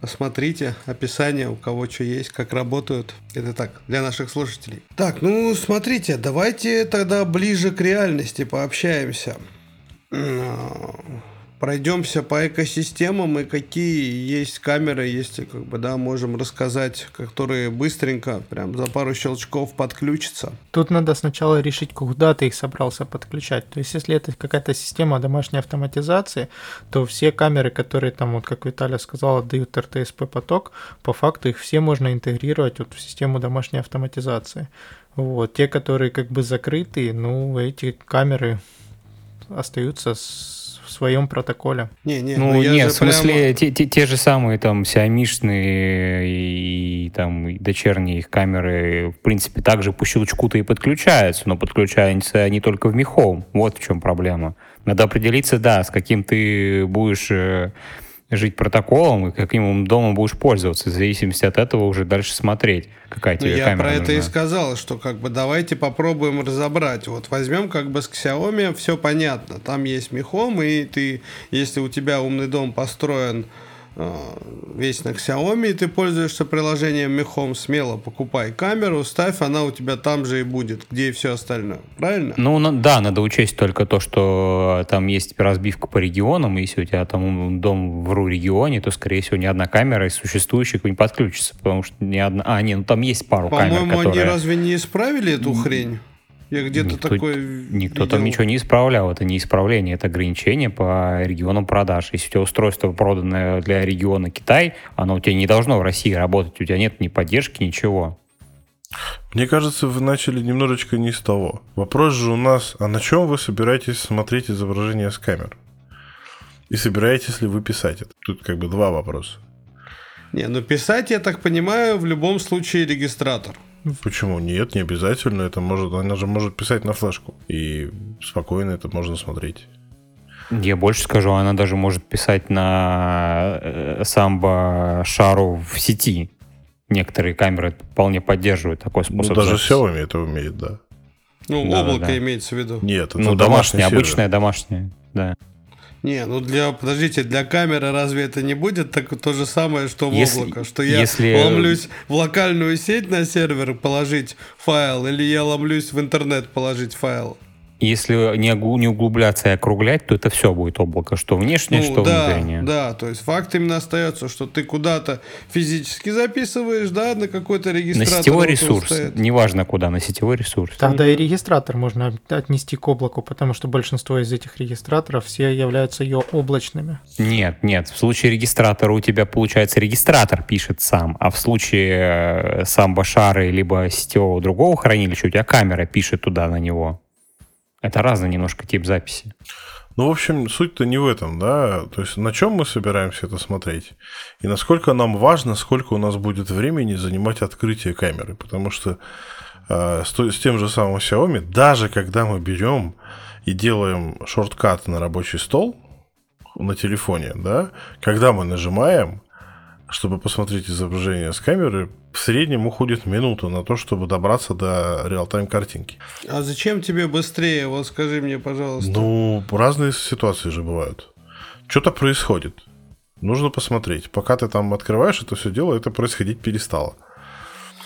Посмотрите описание, у кого что есть, как работают. Это так, для наших слушателей. Так, ну смотрите, давайте тогда ближе к реальности пообщаемся пройдемся по экосистемам и какие есть камеры, если как бы, да, можем рассказать, которые быстренько, прям за пару щелчков подключатся. Тут надо сначала решить, куда ты их собрался подключать. То есть, если это какая-то система домашней автоматизации, то все камеры, которые там, вот как Виталий сказал, дают RTSP поток, по факту их все можно интегрировать вот в систему домашней автоматизации. Вот. Те, которые как бы закрытые, ну, эти камеры остаются с своем протоколе. Не, не, ну, ну нет, в смысле, прямо... те, те, те же самые там сиамишные и, и там и дочерние их камеры, в принципе, также по щелчку-то и подключаются, но подключаются они только в Михом. Вот в чем проблема. Надо определиться, да, с каким ты будешь э, жить протоколом и каким домом будешь пользоваться. В зависимости от этого уже дальше смотреть, какая ну, тебе я камера про нужна. это и сказал, что как бы давайте попробуем разобрать. Вот возьмем как бы с Xiaomi, все понятно. Там есть мехом, и ты, если у тебя умный дом построен весь на Xiaomi, и ты пользуешься приложением Мехом, смело покупай камеру, ставь, она у тебя там же и будет, где и все остальное. Правильно? Ну, да, надо учесть только то, что там есть разбивка по регионам, и если у тебя там дом в РУ-регионе, то, скорее всего, ни одна камера из существующих не подключится, потому что ни одна... А, не, ну там есть пару По-моему, камер, которые... они разве не исправили эту хрень? Я где-то никто, такой Никто видел. там ничего не исправлял. Это не исправление, это ограничение по регионам продаж. Если у тебя устройство проданное для региона Китай, оно у тебя не должно в России работать. У тебя нет ни поддержки, ничего. Мне кажется, вы начали немножечко не с того. Вопрос же у нас, а на чем вы собираетесь смотреть изображение с камер? И собираетесь ли вы писать это? Тут как бы два вопроса. Не, ну писать, я так понимаю, в любом случае регистратор. Почему? Нет, не обязательно. Это может, она же может писать на флешку. И спокойно это можно смотреть. Я больше скажу, она даже может писать на э, самбо шару в сети. Некоторые камеры вполне поддерживают такой ну, способ. Ну, даже записи. Xiaomi это умеет, да. Ну, да, облако да. имеется в виду. Нет, это ну, домашнее, обычное домашнее, да. Не, ну для, подождите, для камеры разве это не будет так то же самое, что в если, облако? Что я если... ломлюсь в локальную сеть на сервер положить файл, или я ломлюсь в интернет положить файл? Если не, углубляться и округлять, то это все будет облако, что внешнее, Ну, что да, внутреннее. да, то есть факт именно остается, что ты куда-то физически записываешь, да, на какой-то На регистратор. сетевой вот он ресурс, стоит. неважно куда, на сетевой ресурс. Тогда и регистратор можно от- отнести к облаку, потому что большинство из этих регистраторов все являются ее облачными. Нет, нет, в случае регистратора у тебя, получается, регистратор пишет сам, а в случае э, сам Башары либо сетевого другого хранилища у тебя камера пишет туда на него. Это разный немножко тип записи. Ну, в общем, суть-то не в этом, да. То есть на чем мы собираемся это смотреть? И насколько нам важно, сколько у нас будет времени занимать открытие камеры. Потому что э, с, с тем же самым Xiaomi, даже когда мы берем и делаем шорткат на рабочий стол на телефоне, да, когда мы нажимаем, чтобы посмотреть изображение с камеры, в среднем уходит минута на то, чтобы добраться до реал-тайм картинки. А зачем тебе быстрее? Вот скажи мне, пожалуйста. Ну, разные ситуации же бывают. Что-то происходит. Нужно посмотреть. Пока ты там открываешь это все дело, это происходить перестало.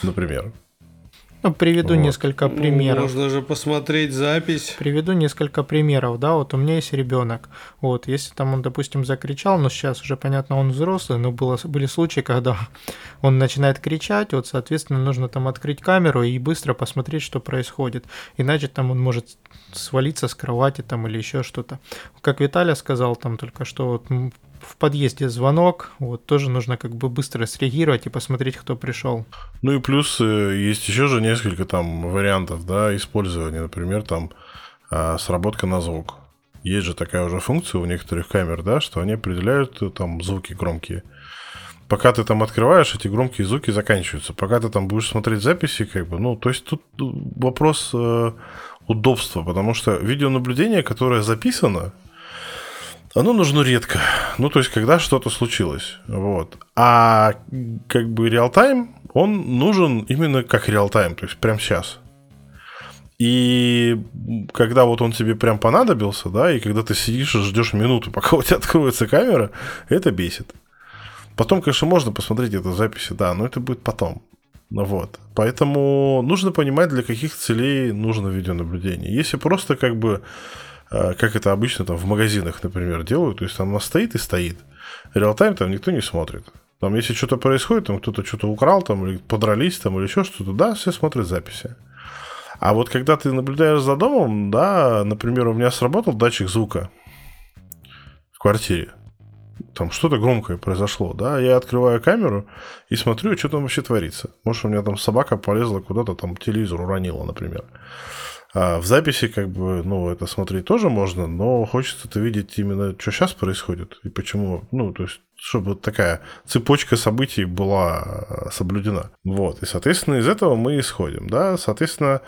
Например. Приведу Вот. несколько Ну, примеров. Можно же посмотреть запись. Приведу несколько примеров, да, вот у меня есть ребенок, вот, если там он, допустим, закричал, но сейчас уже, понятно, он взрослый, но было, были случаи, когда он начинает кричать, вот, соответственно, нужно там открыть камеру и быстро посмотреть, что происходит, иначе там он может свалиться с кровати там или еще что-то. Как Виталий сказал там только что, вот, в подъезде звонок, вот, тоже нужно как бы быстро среагировать и посмотреть, кто пришел. Ну и плюс э, есть еще же несколько там вариантов, да, использования. Например, там а, сработка на звук. Есть же такая уже функция у некоторых камер, да, что они определяют э, там звуки громкие. Пока ты там открываешь, эти громкие звуки заканчиваются. Пока ты там будешь смотреть записи, как бы, ну, то есть тут э, вопрос удобства, потому что видеонаблюдение, которое записано, оно нужно редко. Ну, то есть, когда что-то случилось. Вот. А как бы реал-тайм, он нужен именно как реал-тайм, то есть прямо сейчас. И когда вот он тебе прям понадобился, да, и когда ты сидишь и ждешь минуту, пока у тебя откроется камера, это бесит. Потом, конечно, можно посмотреть это в записи, да, но это будет потом. Ну вот. Поэтому нужно понимать, для каких целей нужно видеонаблюдение. Если просто как бы, как это обычно там в магазинах, например, делают, то есть там она стоит и стоит. Реал-тайм там никто не смотрит. Там, если что-то происходит, там кто-то что-то украл, там, или подрались, там, или еще что-то, да, все смотрят записи. А вот когда ты наблюдаешь за домом, да, например, у меня сработал датчик звука в квартире. Там что-то громкое произошло, да, я открываю камеру и смотрю, что там вообще творится. Может, у меня там собака полезла куда-то, там телевизор уронила, например. А в записи, как бы, ну, это смотреть тоже можно, но хочется-то видеть именно, что сейчас происходит и почему, ну, то есть, чтобы вот такая цепочка событий была э, соблюдена. Вот, и, соответственно, из этого мы исходим, да, соответственно,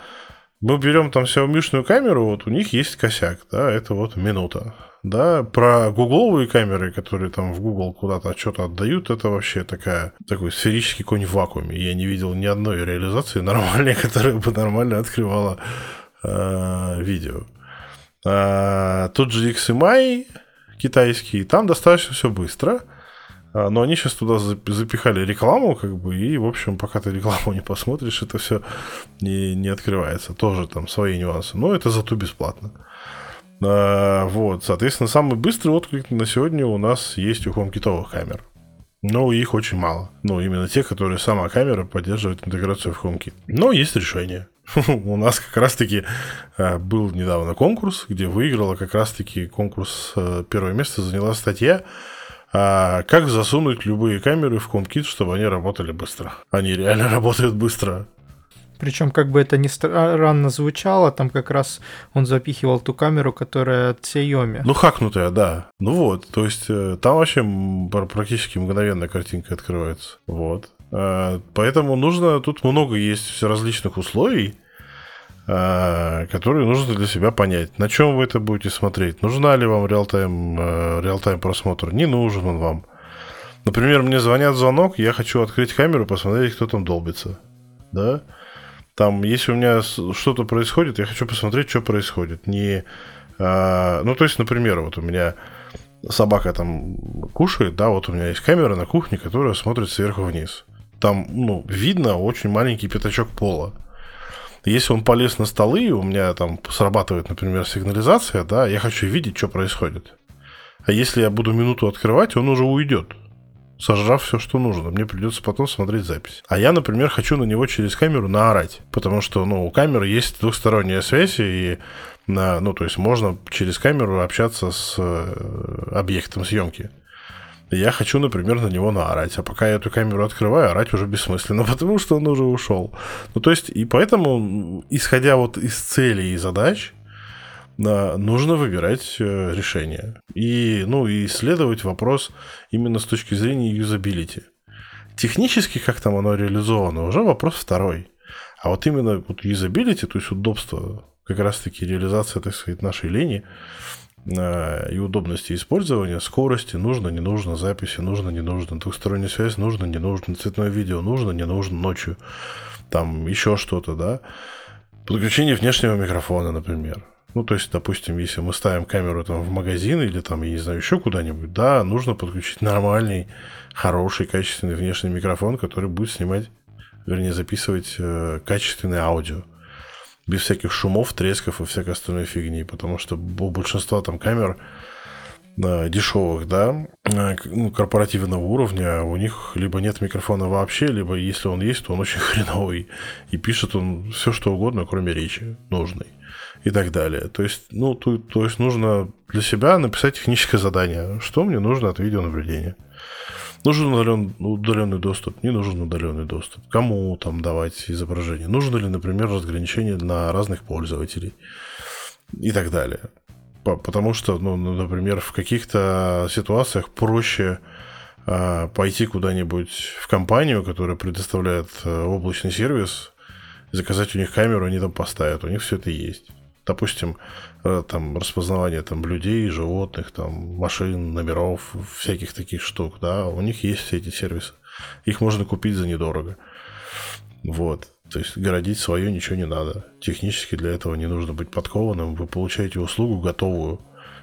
мы берем там Xiaomi камеру, вот у них есть косяк, да, это вот минута. Да, про гугловые камеры, которые там в Google куда-то что-то отдают, это вообще такая, такой сферический конь в вакууме. Я не видел ни одной реализации нормальной, которая бы нормально открывала э, видео. А, тот же XMI китайский, там достаточно все быстро. А, Но они сейчас туда зап- запихали рекламу, как бы, и, в общем, пока ты рекламу не посмотришь, это все не, не открывается. Тоже там свои нюансы. Но это зато бесплатно. А, вот, соответственно, самый быстрый отклик на сегодня у нас есть у HomeKit камер. Но их очень мало. Ну, именно те, которые сама камера поддерживает интеграцию в HomeKit. Но есть решение. У нас как раз-таки а, был недавно конкурс, где выиграла как раз-таки конкурс, а, первое место заняла статья а, «Как засунуть любые камеры в HomeKit, чтобы они работали быстро». Они реально работают быстро. Причем, как бы это ни странно звучало, там как раз он запихивал ту камеру, которая от Xiaomi. Ну, хакнутая, да. Ну вот, то есть э, там вообще практически мгновенно картинка открывается. Вот. А, Поэтому нужно, тут много есть различных условий, а, которые нужно для себя понять. На чем вы это будете смотреть? Нужна ли вам реал-тайм, э, реал-тайм просмотр? Не нужен он вам. Например, мне звонят звонок, я хочу открыть камеру, посмотреть, кто там долбится. Да? Там, если у меня что-то происходит, я хочу посмотреть, что происходит. Не, а, ну, то есть, например, вот у меня собака там кушает, да, вот у меня есть камера на кухне, которая смотрит сверху вниз. Там, ну, видно очень маленький пятачок пола. Если он полез на столы, у меня там срабатывает, например, сигнализация, да, я хочу видеть, что происходит. А если я буду минуту открывать, он уже уйдет сожрав все, что нужно. Мне придется потом смотреть запись. А я, например, хочу на него через камеру наорать, потому что, ну, у камеры есть двухсторонняя связь, и ну, то есть можно через камеру общаться с э, объектом съемки. Я хочу, например, на него наорать. А пока я эту камеру открываю, орать уже бессмысленно, потому что он уже ушел. Ну, то есть, и поэтому, исходя вот из целей и задач, нужно выбирать э, решение. И, ну, и исследовать вопрос именно с точки зрения юзабилити. Технически, как там оно реализовано, уже вопрос второй. А вот именно вот юзабилити, то есть удобство, как раз-таки реализация, так сказать, нашей лени э, и удобности использования, скорости, нужно, не нужно, записи, нужно, не нужно, двухсторонняя связь, нужно, не нужно, цветное видео, нужно, не нужно, ночью, там еще что-то, да. Подключение внешнего микрофона, например. Ну, то есть, допустим, если мы ставим камеру там в магазин или там, я не знаю, еще куда-нибудь, да, нужно подключить нормальный, хороший, качественный внешний микрофон, который будет снимать, вернее, записывать э, качественное аудио. Без всяких шумов, тресков и всякой остальной фигни. Потому что у большинства там камер э, дешевых, да, э, ну, корпоративного уровня, у них либо нет микрофона вообще, либо если он есть, то он очень хреновый. И пишет он все, что угодно, кроме речи нужной и так далее. То есть, ну, то, то есть нужно для себя написать техническое задание. Что мне нужно от видеонаблюдения? Нужен удален, удаленный доступ, не нужен удаленный доступ. Кому там давать изображение? Нужно ли, например, разграничение на разных пользователей? И так далее. Потому что, ну, ну например, в каких-то ситуациях проще э, пойти куда-нибудь в компанию, которая предоставляет э, облачный сервис, заказать у них камеру, они там поставят, у них все это есть допустим, там распознавание там людей, животных, там машин, номеров, всяких таких штук, да, у них есть все эти сервисы. Их можно купить за недорого. Вот. То есть городить свое ничего не надо. Технически для этого не нужно быть подкованным. Вы получаете услугу готовую,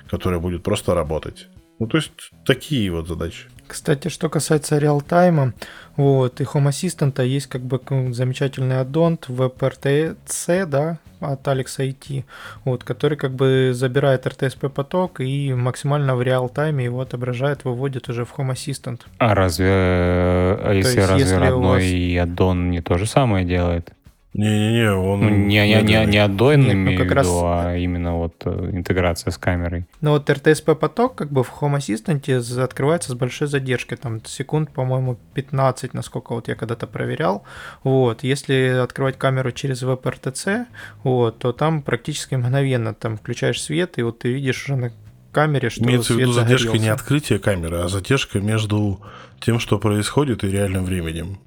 которая будет просто работать. Ну, то есть такие вот задачи. Кстати, что касается реалтайма, вот, и Home Assistant есть как бы замечательный аддон WebRTC, да, от Alex IT, вот, который как бы забирает RTSP поток и максимально в реал-тайме его отображает, выводит уже в Home Assistant. А разве, а если есть, разве если родной вас... аддон не то же самое делает? Не-не-не, он... Ну, не, не, не, не отдойный, Нет, ну, как раз... а именно вот э, интеграция с камерой. Ну вот RTSP поток как бы в Home Assistant открывается с большой задержкой, там секунд, по-моему, 15, насколько вот я когда-то проверял. Вот, если открывать камеру через WebRTC, вот, то там практически мгновенно там включаешь свет, и вот ты видишь уже на камере, что Имеется в виду задержка не открытие камеры, а задержка между тем, что происходит, и реальным временем.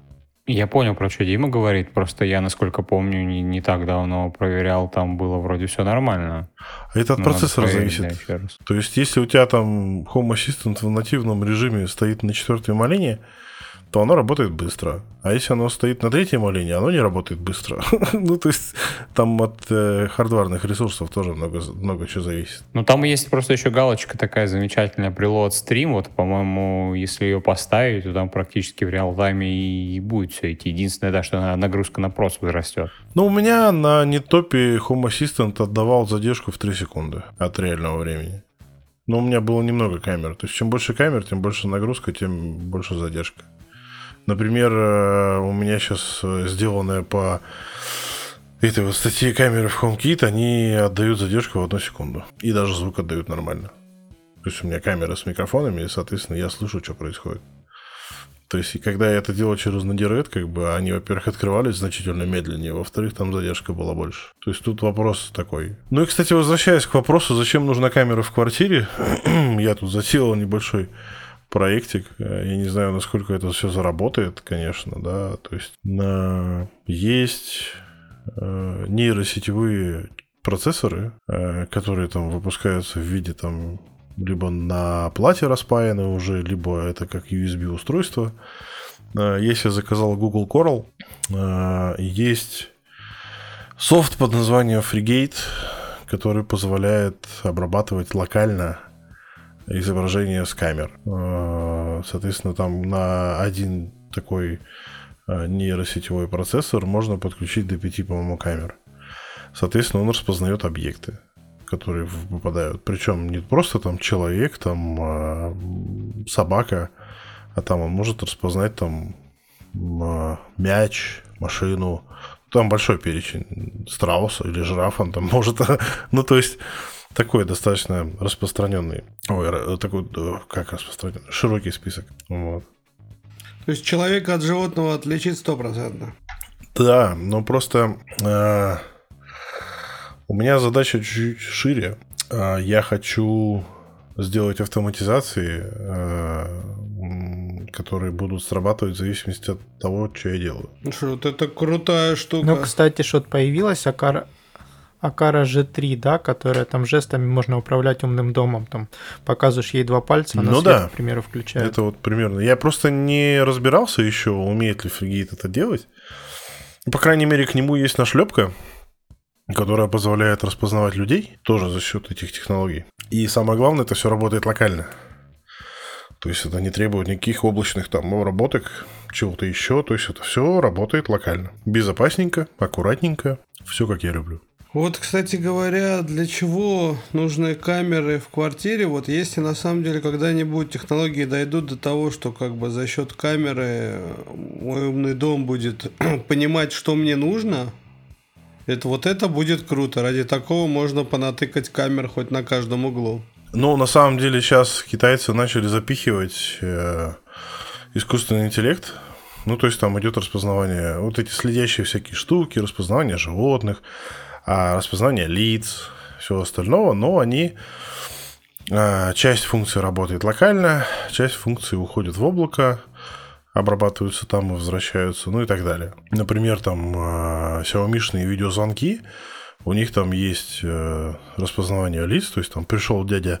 Я понял, про что Дима говорит. Просто я, насколько помню, не, не так давно проверял, там было вроде все нормально. Это от Но процессора зависит. То есть, если у тебя там Home Assistant в нативном режиме стоит на четвертой малине, то оно работает быстро. А если оно стоит на третьем олене, оно не работает быстро. ну, то есть там от э, хардварных ресурсов тоже много, много чего зависит. Ну, там есть просто еще галочка такая замечательная, прилот стрим. Вот, по-моему, если ее поставить, то там практически в реал-тайме и будет все идти. Единственное, да, что нагрузка на прос возрастет. Ну, у меня на нетопе Home Assistant отдавал задержку в 3 секунды от реального времени. Но у меня было немного камер. То есть, чем больше камер, тем больше нагрузка, тем больше задержка. Например, э, у меня сейчас э, сделанная по этой вот статье камеры в HomeKit, они отдают задержку в одну секунду. И даже звук отдают нормально. То есть у меня камера с микрофонами, и, соответственно, я слышу, что происходит. То есть, и когда я это делал через Node.RED, как бы они, во-первых, открывались значительно медленнее, во-вторых, там задержка была больше. То есть тут вопрос такой. Ну и, кстати, возвращаясь к вопросу, зачем нужна камера в квартире, я тут затеял небольшой проектик. Я не знаю, насколько это все заработает, конечно, да. То есть на... есть э, нейросетевые процессоры, э, которые там выпускаются в виде там либо на плате распаяны уже, либо это как USB устройство. Э, если заказал Google Coral, э, есть софт под названием FreeGate, который позволяет обрабатывать локально изображение с камер. А, соответственно, там на один такой э, нейросетевой процессор можно подключить до 5, по-моему, камер. Соответственно, он распознает объекты, которые попадают. Причем не просто там человек, там а, собака, а там он может распознать там мяч, машину. Там большой перечень страуса или жирафа он там может. ну, то есть такой достаточно распространенный, ой, такой, как распространенный, широкий список. Вот. То есть человека от животного отличить стопроцентно. Да, но просто э, у меня задача чуть-чуть шире. А, я хочу сделать автоматизации, а, которые будут срабатывать в зависимости от того, что я делаю. Ну что, вот это крутая штука. Ну, кстати, что-то появилась Акара, Акара G3, да, которая там жестами можно управлять умным домом. Там показываешь ей два пальца, она ну свет, да. к примеру, включает. Это вот примерно. Я просто не разбирался еще, умеет ли Фригейт это делать. По крайней мере, к нему есть нашлепка, которая позволяет распознавать людей тоже за счет этих технологий. И самое главное, это все работает локально. То есть это не требует никаких облачных там обработок, чего-то еще. То есть это все работает локально. Безопасненько, аккуратненько. Все как я люблю. Вот, кстати говоря, для чего нужны камеры в квартире? Вот если на самом деле когда-нибудь технологии дойдут до того, что как бы за счет камеры мой умный дом будет понимать, что мне нужно, это вот это будет круто. Ради такого можно понатыкать камер хоть на каждом углу. Ну, на самом деле сейчас китайцы начали запихивать э, искусственный интеллект. Ну, то есть там идет распознавание, вот эти следящие всякие штуки, распознавание животных, распознавание лиц, всего остального, но они э, часть функций работает локально, часть функций уходит в облако, обрабатываются там и возвращаются, ну и так далее. Например, там э, Xiaomi видеозвонки, у них там есть э, распознавание лиц, то есть там пришел дядя,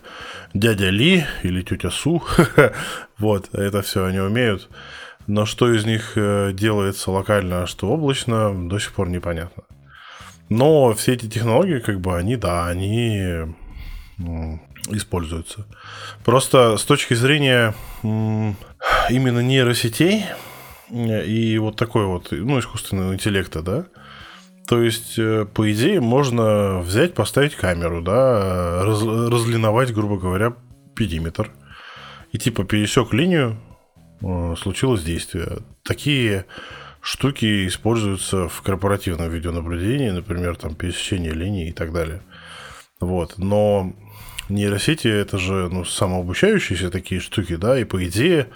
дядя Ли или тетя Су, вот, это все они умеют. Но что из них э, делается локально, а что облачно, до сих пор непонятно. Но все эти технологии, как бы, они, да, они используются. Просто с точки зрения именно нейросетей и вот такой вот, ну, искусственного интеллекта, да, то есть, э, по идее, можно взять, поставить камеру, да, раз, разлиновать, грубо говоря, периметр. И типа пересек линию, э, случилось действие. Такие штуки используются в корпоративном видеонаблюдении, например, там пересечение линии и так далее. Вот. Но нейросети это же ну, самообучающиеся такие штуки, да, и по идее,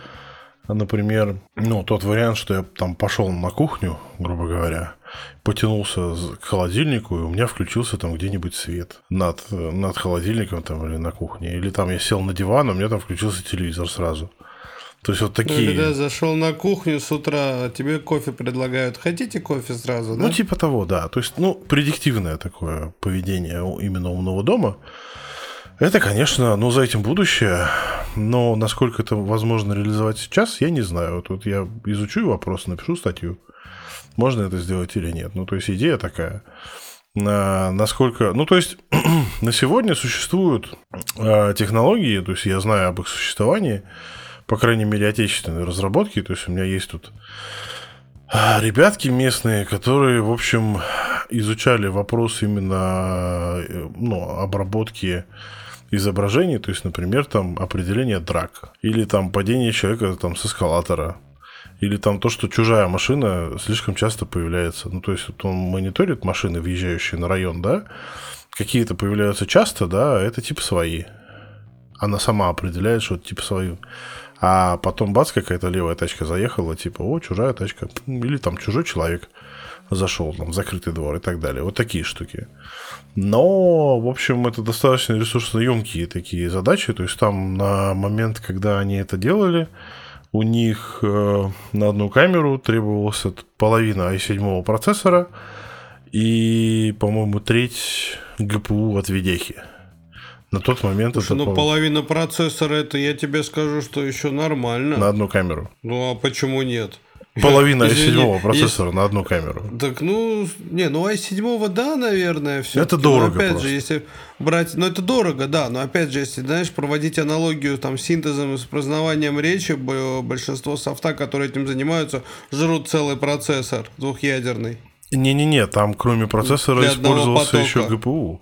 например, ну, тот вариант, что я там пошел на кухню, грубо говоря, потянулся к холодильнику, и у меня включился там где-нибудь свет над, над холодильником там или на кухне. Или там я сел на диван, у меня там включился телевизор сразу. То есть вот такие... Ну, когда зашел на кухню с утра, тебе кофе предлагают. Хотите кофе сразу, да? Ну, типа того, да. То есть, ну, предиктивное такое поведение именно умного дома. Это, конечно, ну, за этим будущее, но насколько это возможно реализовать сейчас, я не знаю. Вот, вот я изучу вопрос, напишу статью, можно это сделать или нет. Ну, то есть идея такая. На, насколько... Ну, то есть на сегодня существуют э, технологии, то есть я знаю об их существовании, по крайней мере, отечественные разработки. То есть у меня есть тут а, ребятки местные, которые, в общем, изучали вопрос именно э, ну, обработки изображений, то есть, например, там определение драк, или там падение человека там с эскалатора, или там то, что чужая машина слишком часто появляется. Ну, то есть, вот он мониторит машины, въезжающие на район, да, какие-то появляются часто, да, это типа свои. Она сама определяет, что это типа свои. А потом бац, какая-то левая тачка заехала, типа, о, чужая тачка. Или там чужой человек зашел там, в закрытый двор и так далее. Вот такие штуки. Но, в общем, это достаточно ресурсоемкие такие задачи. То есть там на момент, когда они это делали, у них э, на одну камеру требовалась половина i7 процессора и, по-моему, треть GPU от видехи. На тот момент Слушай, это... ну половина процессора, это я тебе скажу, что еще нормально. На одну камеру. Ну а почему нет? Половина Извини, седьмого есть- процессора на одну камеру. Так, ну, не, ну i7, да, наверное, все. Это дорого опять просто. же, если брать, ну это дорого, да, но опять же, если, знаешь, проводить аналогию там с синтезом и с распознаванием речи, большинство софта, которые этим занимаются, жрут целый процессор двухъядерный. Не-не-не, там кроме процессора Для использовался еще ГПУ.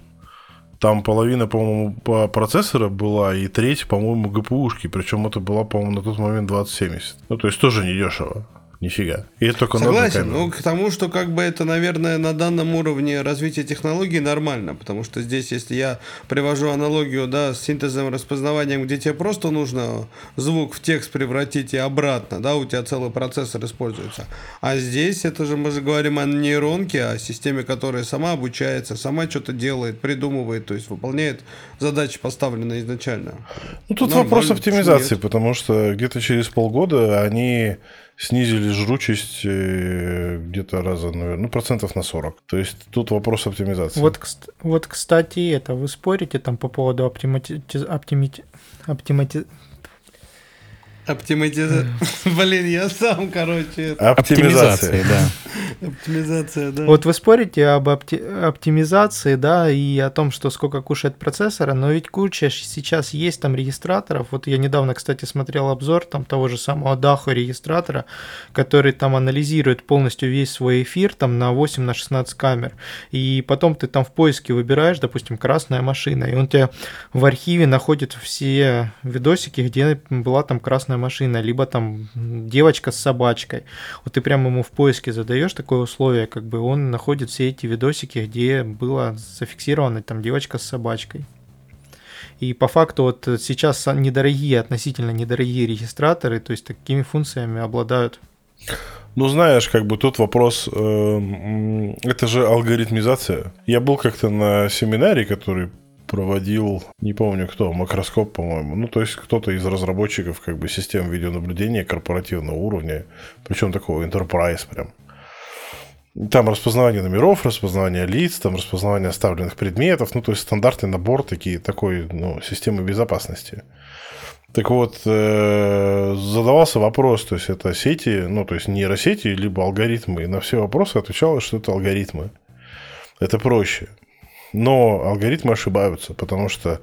Там половина, по-моему, по- процессора была, и треть, по-моему, ГПУшки. Причем это была, по-моему, на тот момент 2070. Ну, то есть тоже недешево. Нифига. И это только Согласен, ну к тому, что как бы это, наверное, на данном уровне развития технологий нормально, потому что здесь, если я привожу аналогию, да, с синтезом, распознаванием, где тебе просто нужно звук в текст превратить и обратно, да, у тебя целый процессор используется. А здесь это же мы же говорим о нейронке, о системе, которая сама обучается, сама что-то делает, придумывает, то есть выполняет задачи, поставленные изначально. Ну, тут Нормально, вопрос оптимизации, потому что где-то через полгода они снизили жручесть э, где-то раза, наверное, ну, процентов на 40. То есть тут вопрос оптимизации. Вот, вот, кстати, это вы спорите там по поводу оптимати... оптимати- Оптиматизация. Блин, я сам, короче, это- Оптимизации, да. Оптимизация, да. Вот вы спорите об опти- оптимизации, да, и о том, что сколько кушает процессора, но ведь куча сейчас есть там регистраторов. Вот я недавно, кстати, смотрел обзор там того же самого Дахо регистратора, который там анализирует полностью весь свой эфир там на 8 на 16 камер. И потом ты там в поиске выбираешь, допустим, красная машина, и он тебе в архиве находит все видосики, где была там красная машина, либо там девочка с собачкой. Вот ты прямо ему в поиске задаешь такое условие, как бы он находит все эти видосики, где была зафиксирована там девочка с собачкой. И по факту вот сейчас недорогие, относительно недорогие регистраторы, то есть такими функциями обладают. Ну, знаешь, как бы тут вопрос, э, это же алгоритмизация. Я был как-то на семинаре, который проводил, не помню кто, макроскоп, по-моему. Ну, то есть кто-то из разработчиков как бы систем видеонаблюдения корпоративного уровня, причем такого enterprise прям. Там распознавание номеров, распознавание лиц, там распознавание оставленных предметов, ну, то есть стандартный набор такие, такой, ну, системы безопасности. Так вот, э, задавался вопрос, то есть это сети, ну, то есть нейросети, либо алгоритмы. И на все вопросы отвечалось, что это алгоритмы. Это проще. Но алгоритмы ошибаются, потому что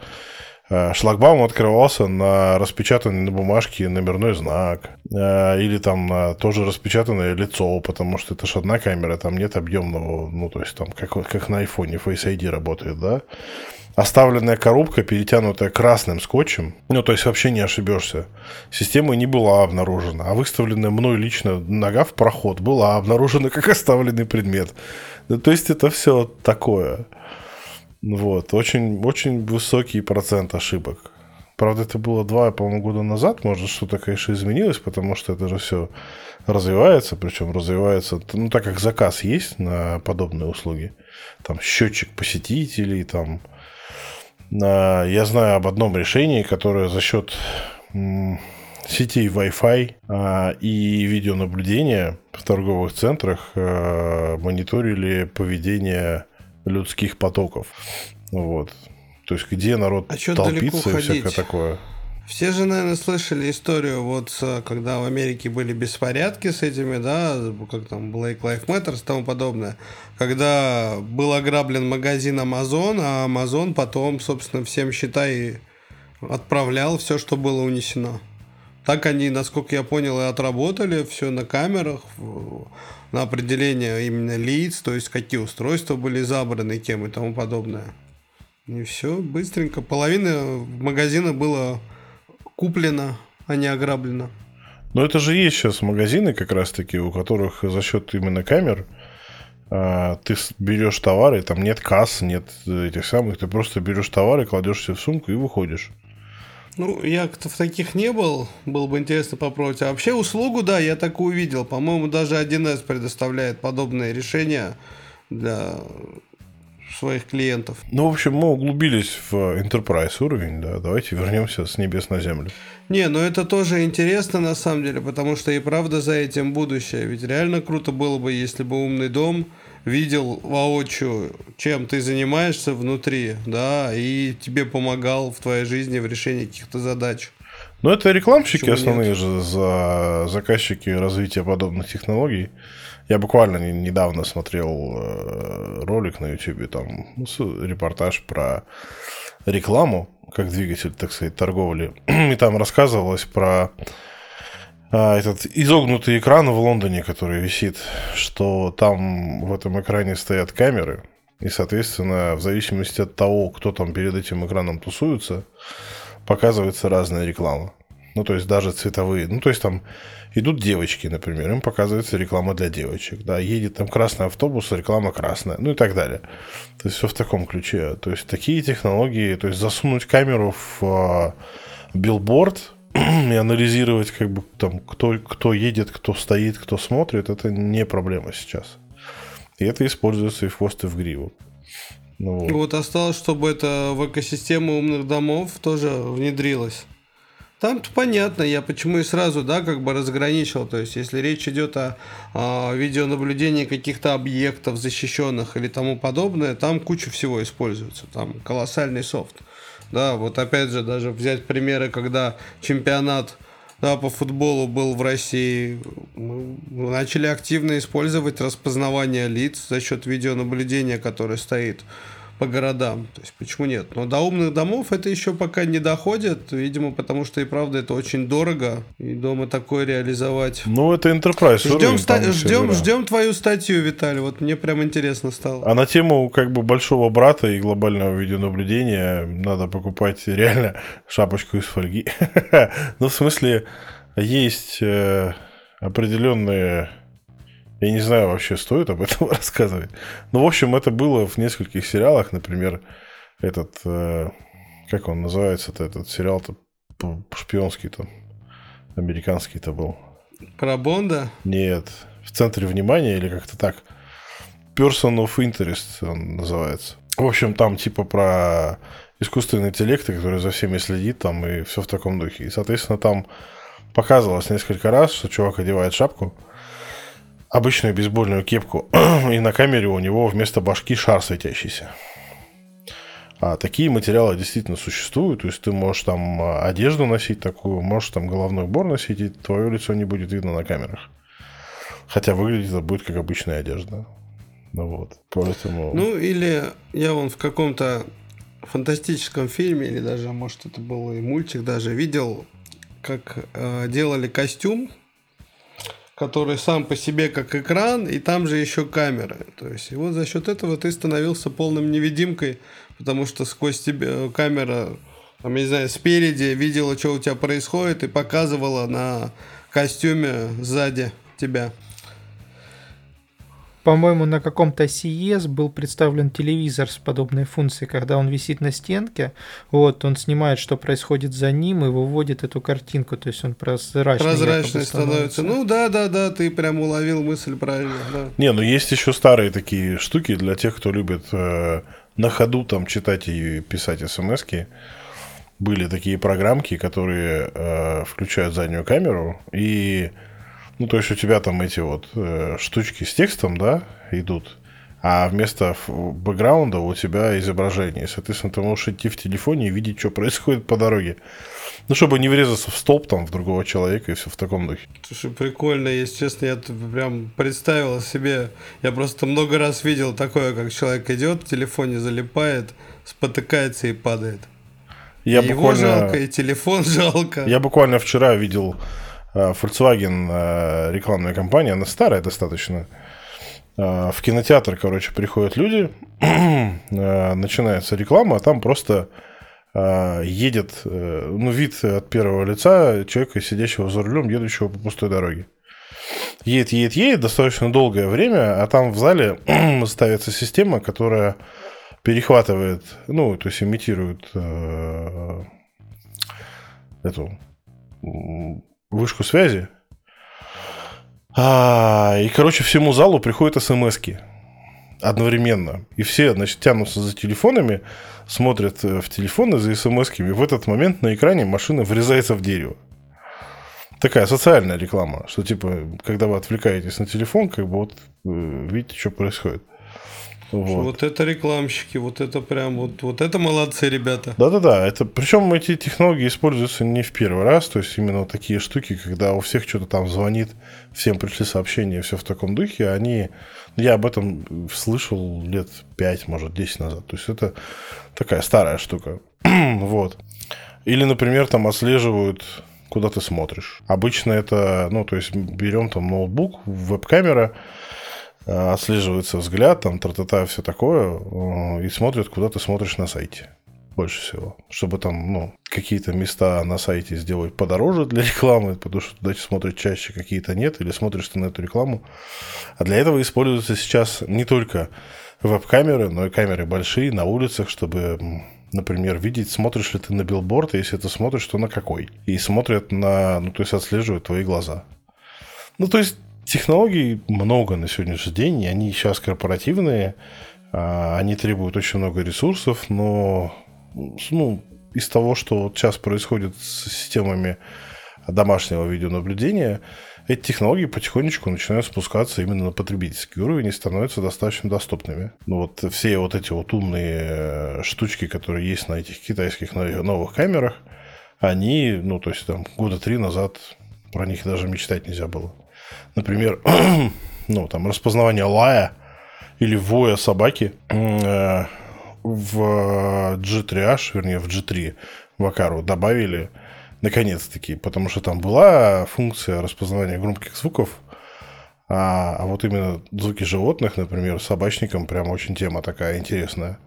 шлагбаум открывался на распечатанный на бумажке номерной знак, э, или там на тоже распечатанное лицо, потому что это же одна камера, там нет объемного, ну, то есть там как, как на айфоне Face ID работает, да оставленная коробка, перетянутая красным скотчем, ну, то есть вообще не ошибешься. Система не была обнаружена, а выставленная мной лично нога в проход была обнаружена как оставленный предмет. Ну, то есть это все такое. Вот, очень, очень высокий процент ошибок. Правда, это было два, по-моему, года назад. Может, что-то, конечно, изменилось, потому что это же все развивается. Причем развивается, ну, так как заказ есть на подобные услуги. Там счетчик посетителей, там а, Я знаю об одном решении, которое за счет сетей Wi-Fi а, и видеонаблюдения в торговых центрах а, мониторили поведение людских потоков. Вот. То есть, где народ А толпится и всякое ходить? такое. Все же, наверное, слышали историю, вот когда в Америке были беспорядки с этими, да, как там Black Lives Matter и тому подобное, когда был ограблен магазин Amazon, а Amazon потом, собственно, всем, считай, отправлял все, что было унесено. Так они, насколько я понял, и отработали все на камерах, на определение именно лиц, то есть какие устройства были забраны, кем и тому подобное. И все, быстренько. Половина магазина было куплено, а не ограблено. Но это же есть сейчас магазины, как раз-таки, у которых за счет именно камер а, ты берешь товары, там нет касс, нет этих самых, ты просто берешь товары, кладешь себе в сумку и выходишь. Ну, я в таких не был, было бы интересно попробовать. А вообще услугу, да, я такую видел. По-моему, даже 1С предоставляет подобные решения для своих клиентов. Ну, в общем, мы углубились в Enterprise уровень, да, давайте вернемся с небес на землю. Не, ну это тоже интересно на самом деле, потому что и правда за этим будущее. Ведь реально круто было бы, если бы умный дом видел воочию, чем ты занимаешься внутри, да, и тебе помогал в твоей жизни в решении каких-то задач. Ну, это рекламщики Почему основные нет? же за заказчики развития подобных технологий. Я буквально не- недавно смотрел э, ролик на YouTube, там ну, репортаж про рекламу, как двигатель, так сказать, торговли. И там рассказывалось про а, этот изогнутый экран в Лондоне, который висит, что там в этом экране стоят камеры, и, соответственно, в зависимости от того, кто там перед этим экраном тусуется, показывается разная реклама. Ну, то есть даже цветовые. Ну, то есть там идут девочки, например, им показывается реклама для девочек. Да, едет там красный автобус, реклама красная, ну и так далее. То есть все в таком ключе. То есть такие технологии, то есть засунуть камеру в а, билборд и анализировать, как бы там, кто, кто едет, кто стоит, кто смотрит, это не проблема сейчас. И это используется и в хвост, и в гриву. Ну, вот. Вот осталось, чтобы это в экосистему умных домов тоже внедрилось. Там-то понятно, я почему и сразу, да, как бы разграничил. То есть, если речь идет о, о видеонаблюдении каких-то объектов защищенных или тому подобное, там куча всего используется. Там колоссальный софт. Да, вот опять же, даже взять примеры, когда чемпионат да, по футболу был в России, мы начали активно использовать распознавание лиц за счет видеонаблюдения, которое стоит по городам. То есть почему нет? Но до умных домов это еще пока не доходит, видимо, потому что и правда это очень дорого, и дома такое реализовать. Ну, это Enterprise. Ждем, ста- ждем, ждем твою статью, Виталий. Вот мне прям интересно стало. А на тему как бы большого брата и глобального видеонаблюдения надо покупать реально шапочку из фольги. Ну, в смысле, есть э, определенные... Я не знаю, вообще стоит об этом рассказывать. Ну, в общем, это было в нескольких сериалах. Например, этот... э, Как он называется-то, этот сериал-то п- шпионский-то, американский-то был. Про Бонда? Нет, в центре внимания или как-то так. Person of Interest он называется. В общем, там типа про искусственный интеллект, который за всеми следит, там и все в таком духе. И, соответственно, там показывалось несколько раз, что чувак одевает шапку, обычную бейсбольную кепку, и на камере у него вместо башки шар светящийся. А такие материалы действительно существуют, то есть ты можешь там а, одежду носить такую, можешь там головной убор носить, и твое лицо не будет видно на камерах. Хотя выглядит это будет как обычная одежда. Ну вот, поэтому... Ну, или я вон в каком-то фантастическом фильме, или даже, может, это был и мультик даже, видел, как э, делали костюм, который сам по себе как экран, и там же еще камеры. То есть, и вот за счет этого ты становился полным невидимкой, потому что сквозь тебя камера, там, я не знаю, спереди видела, что у тебя происходит, и показывала на костюме сзади тебя. По-моему, на каком-то CES был представлен телевизор с подобной функцией, когда он висит на стенке, вот, он снимает, что происходит за ним, и выводит эту картинку, то есть он прозрачный. Прозрачный становится. Ну да, да, да, ты прям уловил мысль правильно. Да. Не, ну есть еще старые такие штуки для тех, кто любит э, на ходу там читать и писать смс -ки. Были такие программки, которые э, включают заднюю камеру и ну, то есть у тебя там эти вот э, штучки с текстом, да, идут, а вместо бэкграунда у тебя изображение. Соответственно, ты можешь идти в телефоне и видеть, что происходит по дороге. Ну, чтобы не врезаться в столб там в другого человека и все в таком духе. Слушай, прикольно, если честно, я прям представил себе, я просто много раз видел такое, как человек идет, в телефоне залипает, спотыкается и падает. Я И Его буквально... жалко, и телефон жалко. Я буквально вчера видел Volkswagen э, рекламная кампания, она старая достаточно. Э, В кинотеатр, короче, приходят люди, начинается реклама, а там просто едет, э, ну, вид от первого лица человека, сидящего за рулем, едущего по пустой дороге. Едет, едет, едет достаточно долгое время, а там в зале ставится система, которая перехватывает, ну, то есть имитирует э, эту вышку связи. А, и, короче, всему залу приходят смс одновременно. И все, значит, тянутся за телефонами, смотрят э, в телефоны за смс И в этот момент на экране машина врезается в дерево. Такая социальная реклама, что типа, когда вы отвлекаетесь на телефон, как бы вот э, видите, что происходит. Вот. вот это рекламщики, вот это прям, вот, вот это молодцы ребята. Да-да-да, это, причем эти технологии используются не в первый раз, то есть именно такие штуки, когда у всех что-то там звонит, всем пришли сообщения, все в таком духе, они, я об этом слышал лет 5, может, 10 назад, то есть это такая старая штука, вот. Или, например, там отслеживают куда ты смотришь. Обычно это, ну, то есть берем там ноутбук, веб-камера, отслеживается взгляд, там, тра-та-та, все такое, э, и смотрят, куда ты смотришь на сайте больше всего. Чтобы там, ну, какие-то места на сайте сделать подороже для рекламы, потому что туда смотрят чаще, какие-то нет, или смотришь ты на эту рекламу. А для этого используются сейчас не только веб-камеры, но и камеры большие на улицах, чтобы например, видеть, смотришь ли ты на билборд, и если ты смотришь, то на какой. И смотрят на, ну, то есть отслеживают твои глаза. Ну, то есть Технологий много на сегодняшний день, и они сейчас корпоративные, а, они требуют очень много ресурсов, но ну, из того, что вот сейчас происходит с системами домашнего видеонаблюдения, эти технологии потихонечку начинают спускаться именно на потребительский уровень и становятся достаточно доступными. Ну вот все вот эти вот умные э, штучки, которые есть на этих китайских новых камерах, они, ну то есть там года три назад про них даже мечтать нельзя было. Например, ну, там, распознавание лая или воя собаки э, в G3H, вернее, в G3 в Акару добавили наконец-таки, потому что там была функция распознавания громких звуков, а, а вот именно звуки животных, например, собачникам прям очень тема такая интересная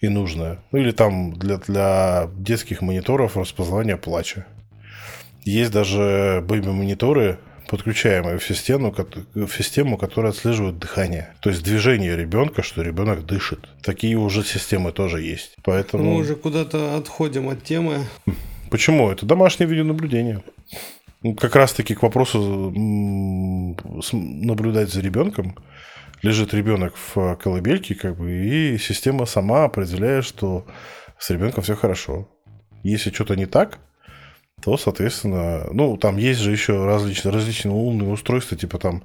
и нужная. Ну или там для, для детских мониторов распознавание плача. Есть даже бэби-мониторы, подключаемые в систему, в систему, которая отслеживает дыхание. То есть движение ребенка, что ребенок дышит. Такие уже системы тоже есть. Поэтому... Мы уже куда-то отходим от темы. Почему? Это домашнее видеонаблюдение. Ну, как раз-таки к вопросу наблюдать за ребенком. Лежит ребенок в колыбельке, как бы, и система сама определяет, что с ребенком все хорошо. Если что-то не так, то, соответственно, ну, там есть же еще различные, различные умные устройства, типа там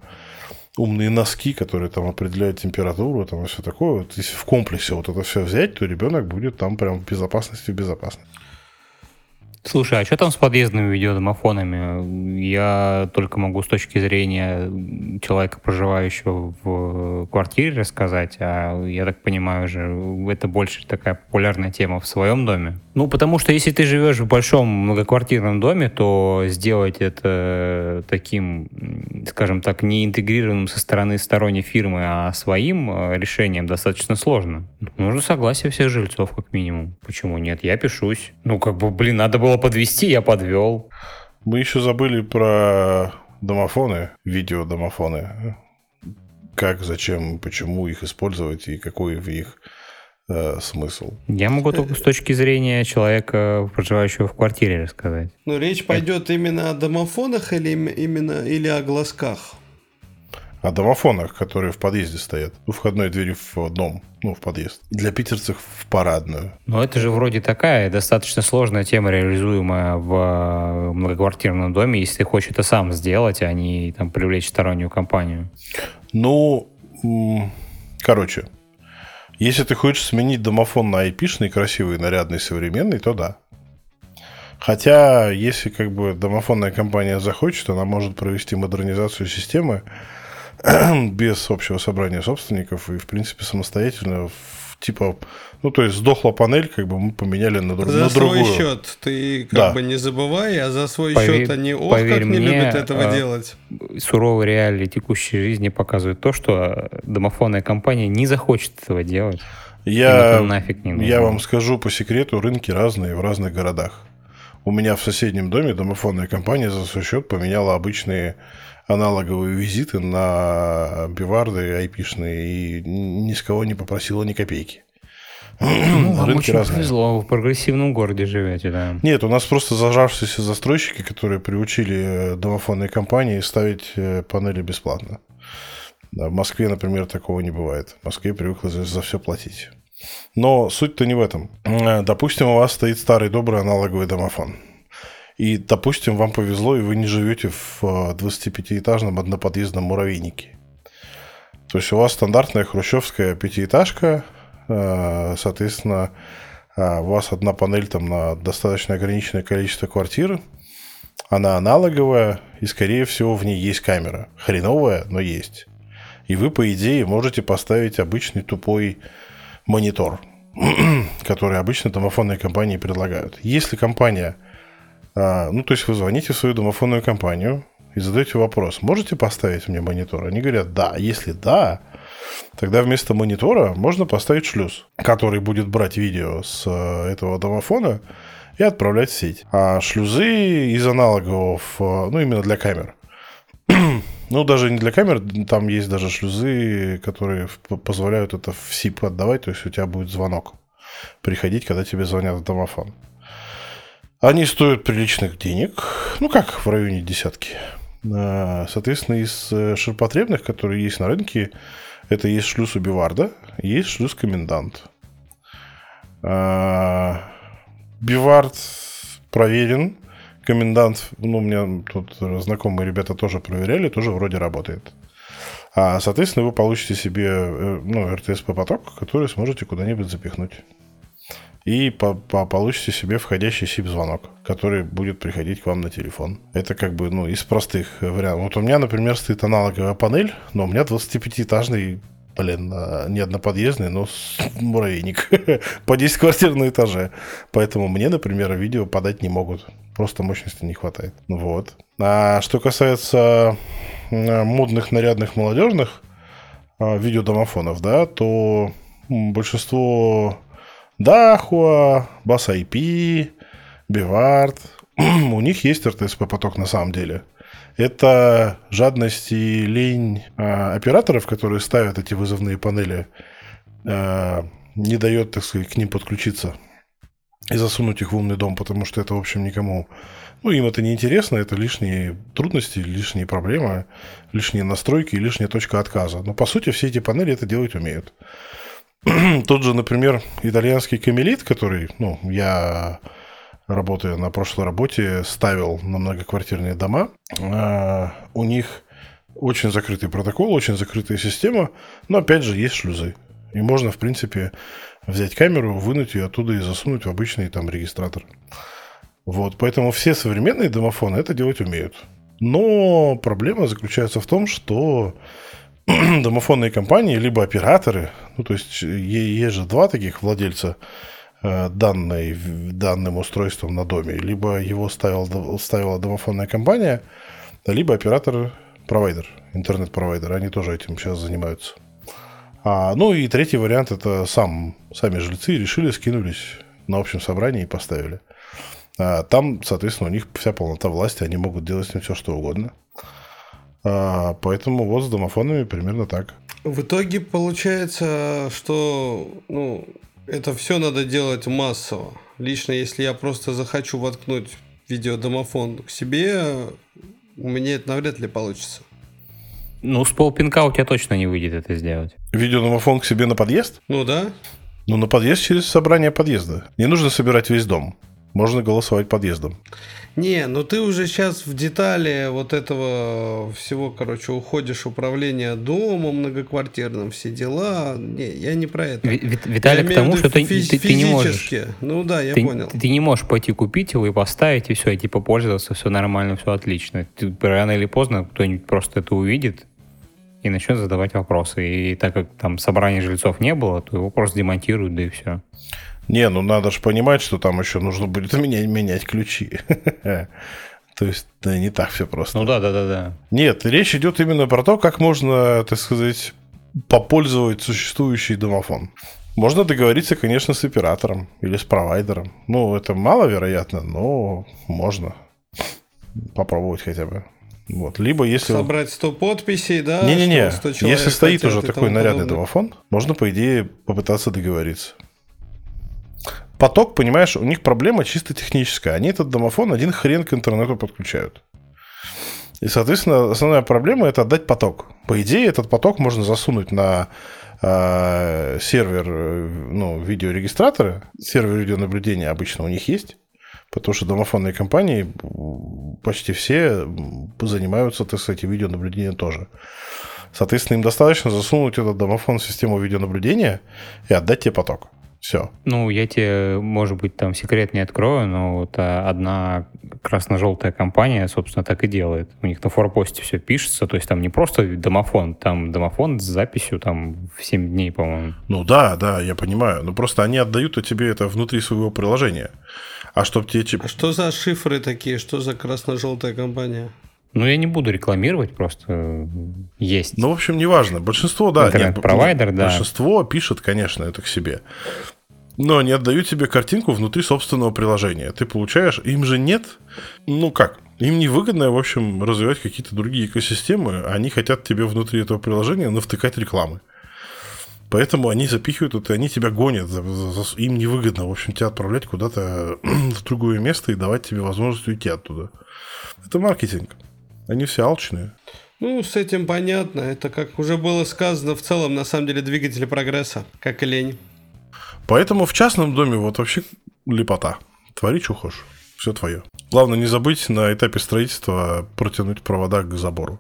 умные носки, которые там определяют температуру, там и все такое. Вот если в комплексе вот это все взять, то ребенок будет там прям в безопасности в безопасности. Слушай, а что там с подъездными видеодомофонами? Я только могу с точки зрения человека, проживающего в квартире, рассказать, а я так понимаю же, это больше такая популярная тема в своем доме. Ну, потому что если ты живешь в большом многоквартирном доме, то сделать это таким, скажем так, не интегрированным со стороны сторонней фирмы, а своим э, решением достаточно сложно. Нужно согласие всех жильцов, как минимум. Почему нет? Я пишусь. Ну, как бы, блин, надо было подвести, я подвел. Мы еще забыли про домофоны, видеодомофоны. Как, зачем, почему их использовать и какой в них э, смысл. Я могу только с точки зрения человека, проживающего в квартире, рассказать. Но речь пойдет именно о домофонах или именно или о глазках? О домофонах, которые в подъезде стоят. У входной двери в дом, ну, в подъезд. Для питерцев в парадную. Но это же вроде такая достаточно сложная тема, реализуемая в э, многоквартирном доме, если ты хочешь это сам сделать, а не там привлечь стороннюю компанию. Ну, короче, если ты хочешь сменить домофон на айпишный, красивый, нарядный, современный, то да. Хотя, если как бы домофонная компания захочет, она может провести модернизацию системы, без общего собрания собственников и, в принципе, самостоятельно, типа, ну, то есть сдохла панель, как бы мы поменяли на, друг, за на другую. За свой счет ты как да. бы не забывай, а за свой поверь, счет они, ох, как не мне, любят этого а, делать. Суровые реалии текущей жизни показывают то, что домофонная компания не захочет этого делать. Я, нафиг не я вам скажу по секрету, рынки разные в разных городах. У меня в соседнем доме домофонная компания за свой счет поменяла обычные аналоговые визиты на биварды айпишные и ни с кого не попросила ни копейки. Ну, вам очень разные. повезло, в прогрессивном городе живете, да. Нет, у нас просто зажавшиеся застройщики, которые приучили э, домофонные компании ставить э, панели бесплатно. Да, в Москве, например, такого не бывает. В Москве привыкла за, за все платить. Но суть-то не в этом. Э, допустим, у вас стоит старый добрый аналоговый домофон. И, допустим, вам повезло, и вы не живете в 25-этажном а, одноподъездном муравейнике. То есть у вас стандартная хрущевская пятиэтажка, э, соответственно, э, у вас одна панель там на достаточно ограниченное количество квартир, она аналоговая, и, скорее всего, в ней есть камера. Хреновая, но есть. И вы, по идее, можете поставить обычный тупой монитор, который обычно домофонные компании предлагают. Если компания, а, ну, то есть вы звоните в свою домофонную компанию и задаете вопрос, можете поставить мне монитор? Они говорят, да. Если да, тогда вместо монитора можно поставить шлюз, который будет брать видео с э, этого домофона и отправлять в сеть. А шлюзы из аналогов, э, ну, именно для камер. ну, даже не для камер, там есть даже шлюзы, которые позволяют это в SIP отдавать, то есть у тебя будет звонок приходить, когда тебе звонят в домофон. Они стоят приличных денег, ну как, в районе десятки. А, соответственно, из э, ширпотребных, которые есть на рынке, это есть шлюз Убиварда, есть шлюз Комендант. А, Бивард проверен. Комендант, ну, у меня тут знакомые ребята тоже проверяли, тоже вроде работает. А, соответственно, вы получите себе э, ну, РТСП поток, который сможете куда-нибудь запихнуть. И по по получите себе входящий SIP-звонок, который будет приходить к вам на телефон. Это как бы, ну, из простых вариантов. Вот у меня, например, стоит аналоговая панель, но у меня 25-этажный блин, а, не одноподъездный, но муравейник по 10 квартир на этаже. Поэтому мне, например, видео подать не могут. Просто мощности не хватает. Вот. А что касается модных, нарядных, молодежных а, видеодомофонов, да, то большинство Дахуа, Бас IP, Бивард, у них есть РТСП-поток на самом деле это жадность и лень а, операторов, которые ставят эти вызовные панели, а, не дает, так сказать, к ним подключиться и засунуть их в умный дом, потому что это, в общем, никому... Ну, им это не интересно, это лишние трудности, лишние проблемы, лишние настройки и лишняя точка отказа. Но, по сути, все эти панели это делать умеют. Тот же, например, итальянский камелит, который, ну, я работая на прошлой работе, ставил на многоквартирные дома. А, у них очень закрытый протокол, очень закрытая система, но опять же есть шлюзы. И можно, в принципе, взять камеру, вынуть ее оттуда и засунуть в обычный там регистратор. Вот, поэтому все современные домофоны это делать умеют. Но проблема заключается в том, что домофонные компании, либо операторы, ну, то есть есть же два таких владельца Э, данной, данным устройством на доме. Либо его ставил, ставила домофонная компания, либо оператор-провайдер, интернет-провайдер. Они тоже этим сейчас занимаются. А, ну и третий вариант это сам, сами жильцы решили, скинулись на общем собрании и поставили. А, там, соответственно, у них вся полнота власти, они могут делать с ним все, что угодно. А, поэтому вот с домофонами примерно так. В итоге получается, что ну, это все надо делать массово. Лично, если я просто захочу воткнуть видеодомофон к себе, у меня это навряд ли получится. Ну, с полпинка у тебя точно не выйдет это сделать. Видеодомофон к себе на подъезд? Ну да. Ну, на подъезд через собрание подъезда. Не нужно собирать весь дом. Можно голосовать подъездом. Не, ну ты уже сейчас в детали вот этого всего, короче, уходишь управление домом многоквартирным, все дела. Не, я не про это. Виталий, к тому, что ты, ты, ты не можешь. Ну да, я ты, понял. Ты не можешь пойти купить его и поставить, и все, и типа пользоваться, все нормально, все отлично. Ты, рано или поздно кто-нибудь просто это увидит и начнет задавать вопросы. И так как там собрания жильцов не было, то его просто демонтируют, да и все. Не, ну надо же понимать, что там еще нужно будет менять, менять ключи. То есть, да, не так все просто. Ну да, да, да, да. Нет, речь идет именно про то, как можно, так сказать, попользовать существующий домофон. Можно договориться, конечно, с оператором или с провайдером. Ну, это маловероятно, но можно попробовать хотя бы. Вот. Либо если... Собрать 100 подписей, да? Не-не-не, если стоит уже такой нарядный домофон, можно, по идее, попытаться договориться поток, понимаешь, у них проблема чисто техническая. Они этот домофон один хрен к интернету подключают. И, соответственно, основная проблема это отдать поток. По идее, этот поток можно засунуть на э, сервер ну, видеорегистратора, сервер видеонаблюдения обычно у них есть, потому что домофонные компании почти все занимаются, так сказать, видеонаблюдением тоже. Соответственно, им достаточно засунуть этот домофон в систему видеонаблюдения и отдать тебе поток. Все. Ну, я тебе, может быть, там секрет не открою, но вот а, одна красно-желтая компания, собственно, так и делает. У них на форпосте все пишется, то есть там не просто домофон, там домофон с записью там в 7 дней, по-моему. Ну да, да, я понимаю. Но просто они отдают тебе это внутри своего приложения. А чтоб тебе... А что за шифры такие? Что за красно-желтая компания? Ну, я не буду рекламировать, просто есть. Ну, в общем, неважно. Большинство, да. Интернет-провайдер, да. Большинство пишет, конечно, это к себе. Но они отдают тебе картинку внутри собственного приложения. Ты получаешь... Им же нет... Ну как? Им невыгодно, в общем, развивать какие-то другие экосистемы. Они хотят тебе внутри этого приложения навтыкать рекламы. Поэтому они запихивают это, они тебя гонят. Им невыгодно, в общем, тебя отправлять куда-то в другое место и давать тебе возможность уйти оттуда. Это маркетинг. Они все алчные. Ну, с этим понятно. Это, как уже было сказано, в целом, на самом деле, двигатели прогресса, как и лень. Поэтому в частном доме вот вообще лепота. Твори, что хочешь. Все твое. Главное не забыть на этапе строительства протянуть провода к забору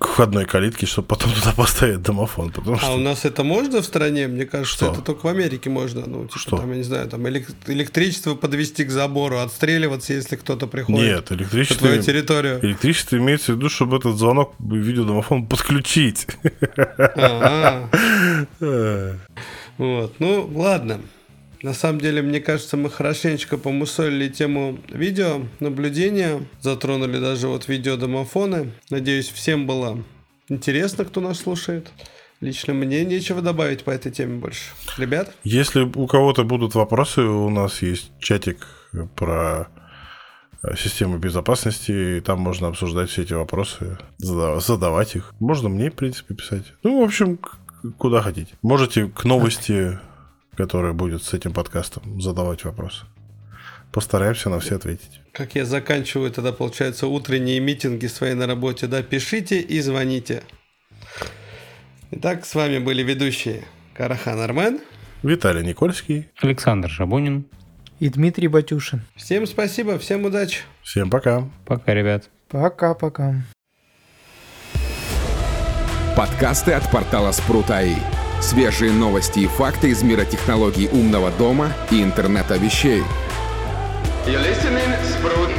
к входной калитке, чтобы потом туда поставить домофон. Потому а что... у нас это можно в стране? Мне кажется, что? это только в Америке можно. Ну, типа, что? там, я не знаю, там электричество подвести к забору, отстреливаться, если кто-то приходит Нет, электричество... на твою территорию. Электричество имеется в виду, чтобы этот звонок видеодомофон подключить. Вот, ну, ладно. На самом деле, мне кажется, мы хорошенечко помусолили тему видео наблюдения, затронули даже вот видеодомофоны. Надеюсь, всем было интересно, кто нас слушает. Лично мне нечего добавить по этой теме больше. Ребят? Если у кого-то будут вопросы, у нас есть чатик про э, систему безопасности, и там можно обсуждать все эти вопросы, задавать их. Можно мне, в принципе, писать. Ну, в общем, куда хотите. Можете к новости которая будет с этим подкастом, задавать вопросы. Постараемся на все ответить. Как я заканчиваю тогда, получается, утренние митинги свои на работе, да, пишите и звоните. Итак, с вами были ведущие Карахан Армен, Виталий Никольский, Александр Жабунин и Дмитрий Батюшин. Всем спасибо, всем удачи. Всем пока. Пока, ребят. Пока-пока. Подкасты от портала Спрут.АИ. Свежие новости и факты из мира технологий умного дома и интернета вещей. You're listening, Sprout